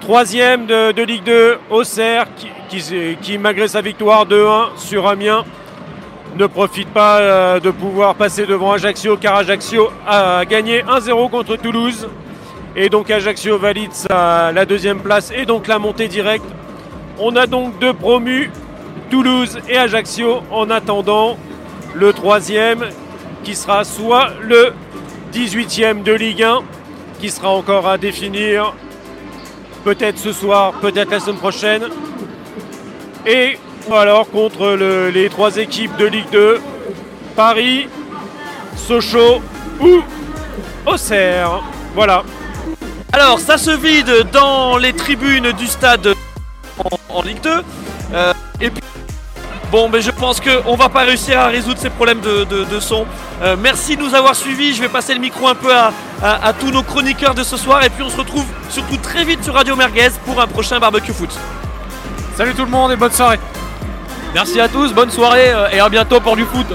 Troisième de, Ligue 2, Auxerre, qui, qui- malgré sa victoire 2-1 sur Amiens, ne profite pas euh, de pouvoir passer devant Ajaccio, car Ajaccio a gagné 1-0 contre Toulouse. Et donc Ajaccio valide la deuxième place et donc la montée directe. On a donc deux promus, Toulouse et Ajaccio, en attendant le troisième qui sera soit le 18e de Ligue 1 qui sera encore à définir peut-être ce soir, peut-être la semaine prochaine. Et alors contre le- les trois équipes de Ligue 2, Paris, Sochaux ou Auxerre. Voilà. Alors, ça se vide dans les tribunes du stade en, en Ligue 2. Euh, et puis, bon, mais je pense qu'on va pas réussir à résoudre ces problèmes de, de- de son. Euh, merci de nous avoir suivis. Je vais passer le micro un peu à, à- à tous nos chroniqueurs de ce soir. Et puis, on se retrouve surtout très vite sur Radio Merguez pour un prochain barbecue foot. Salut tout le monde et bonne soirée Merci à tous, bonne soirée euh, et à bientôt pour du foot.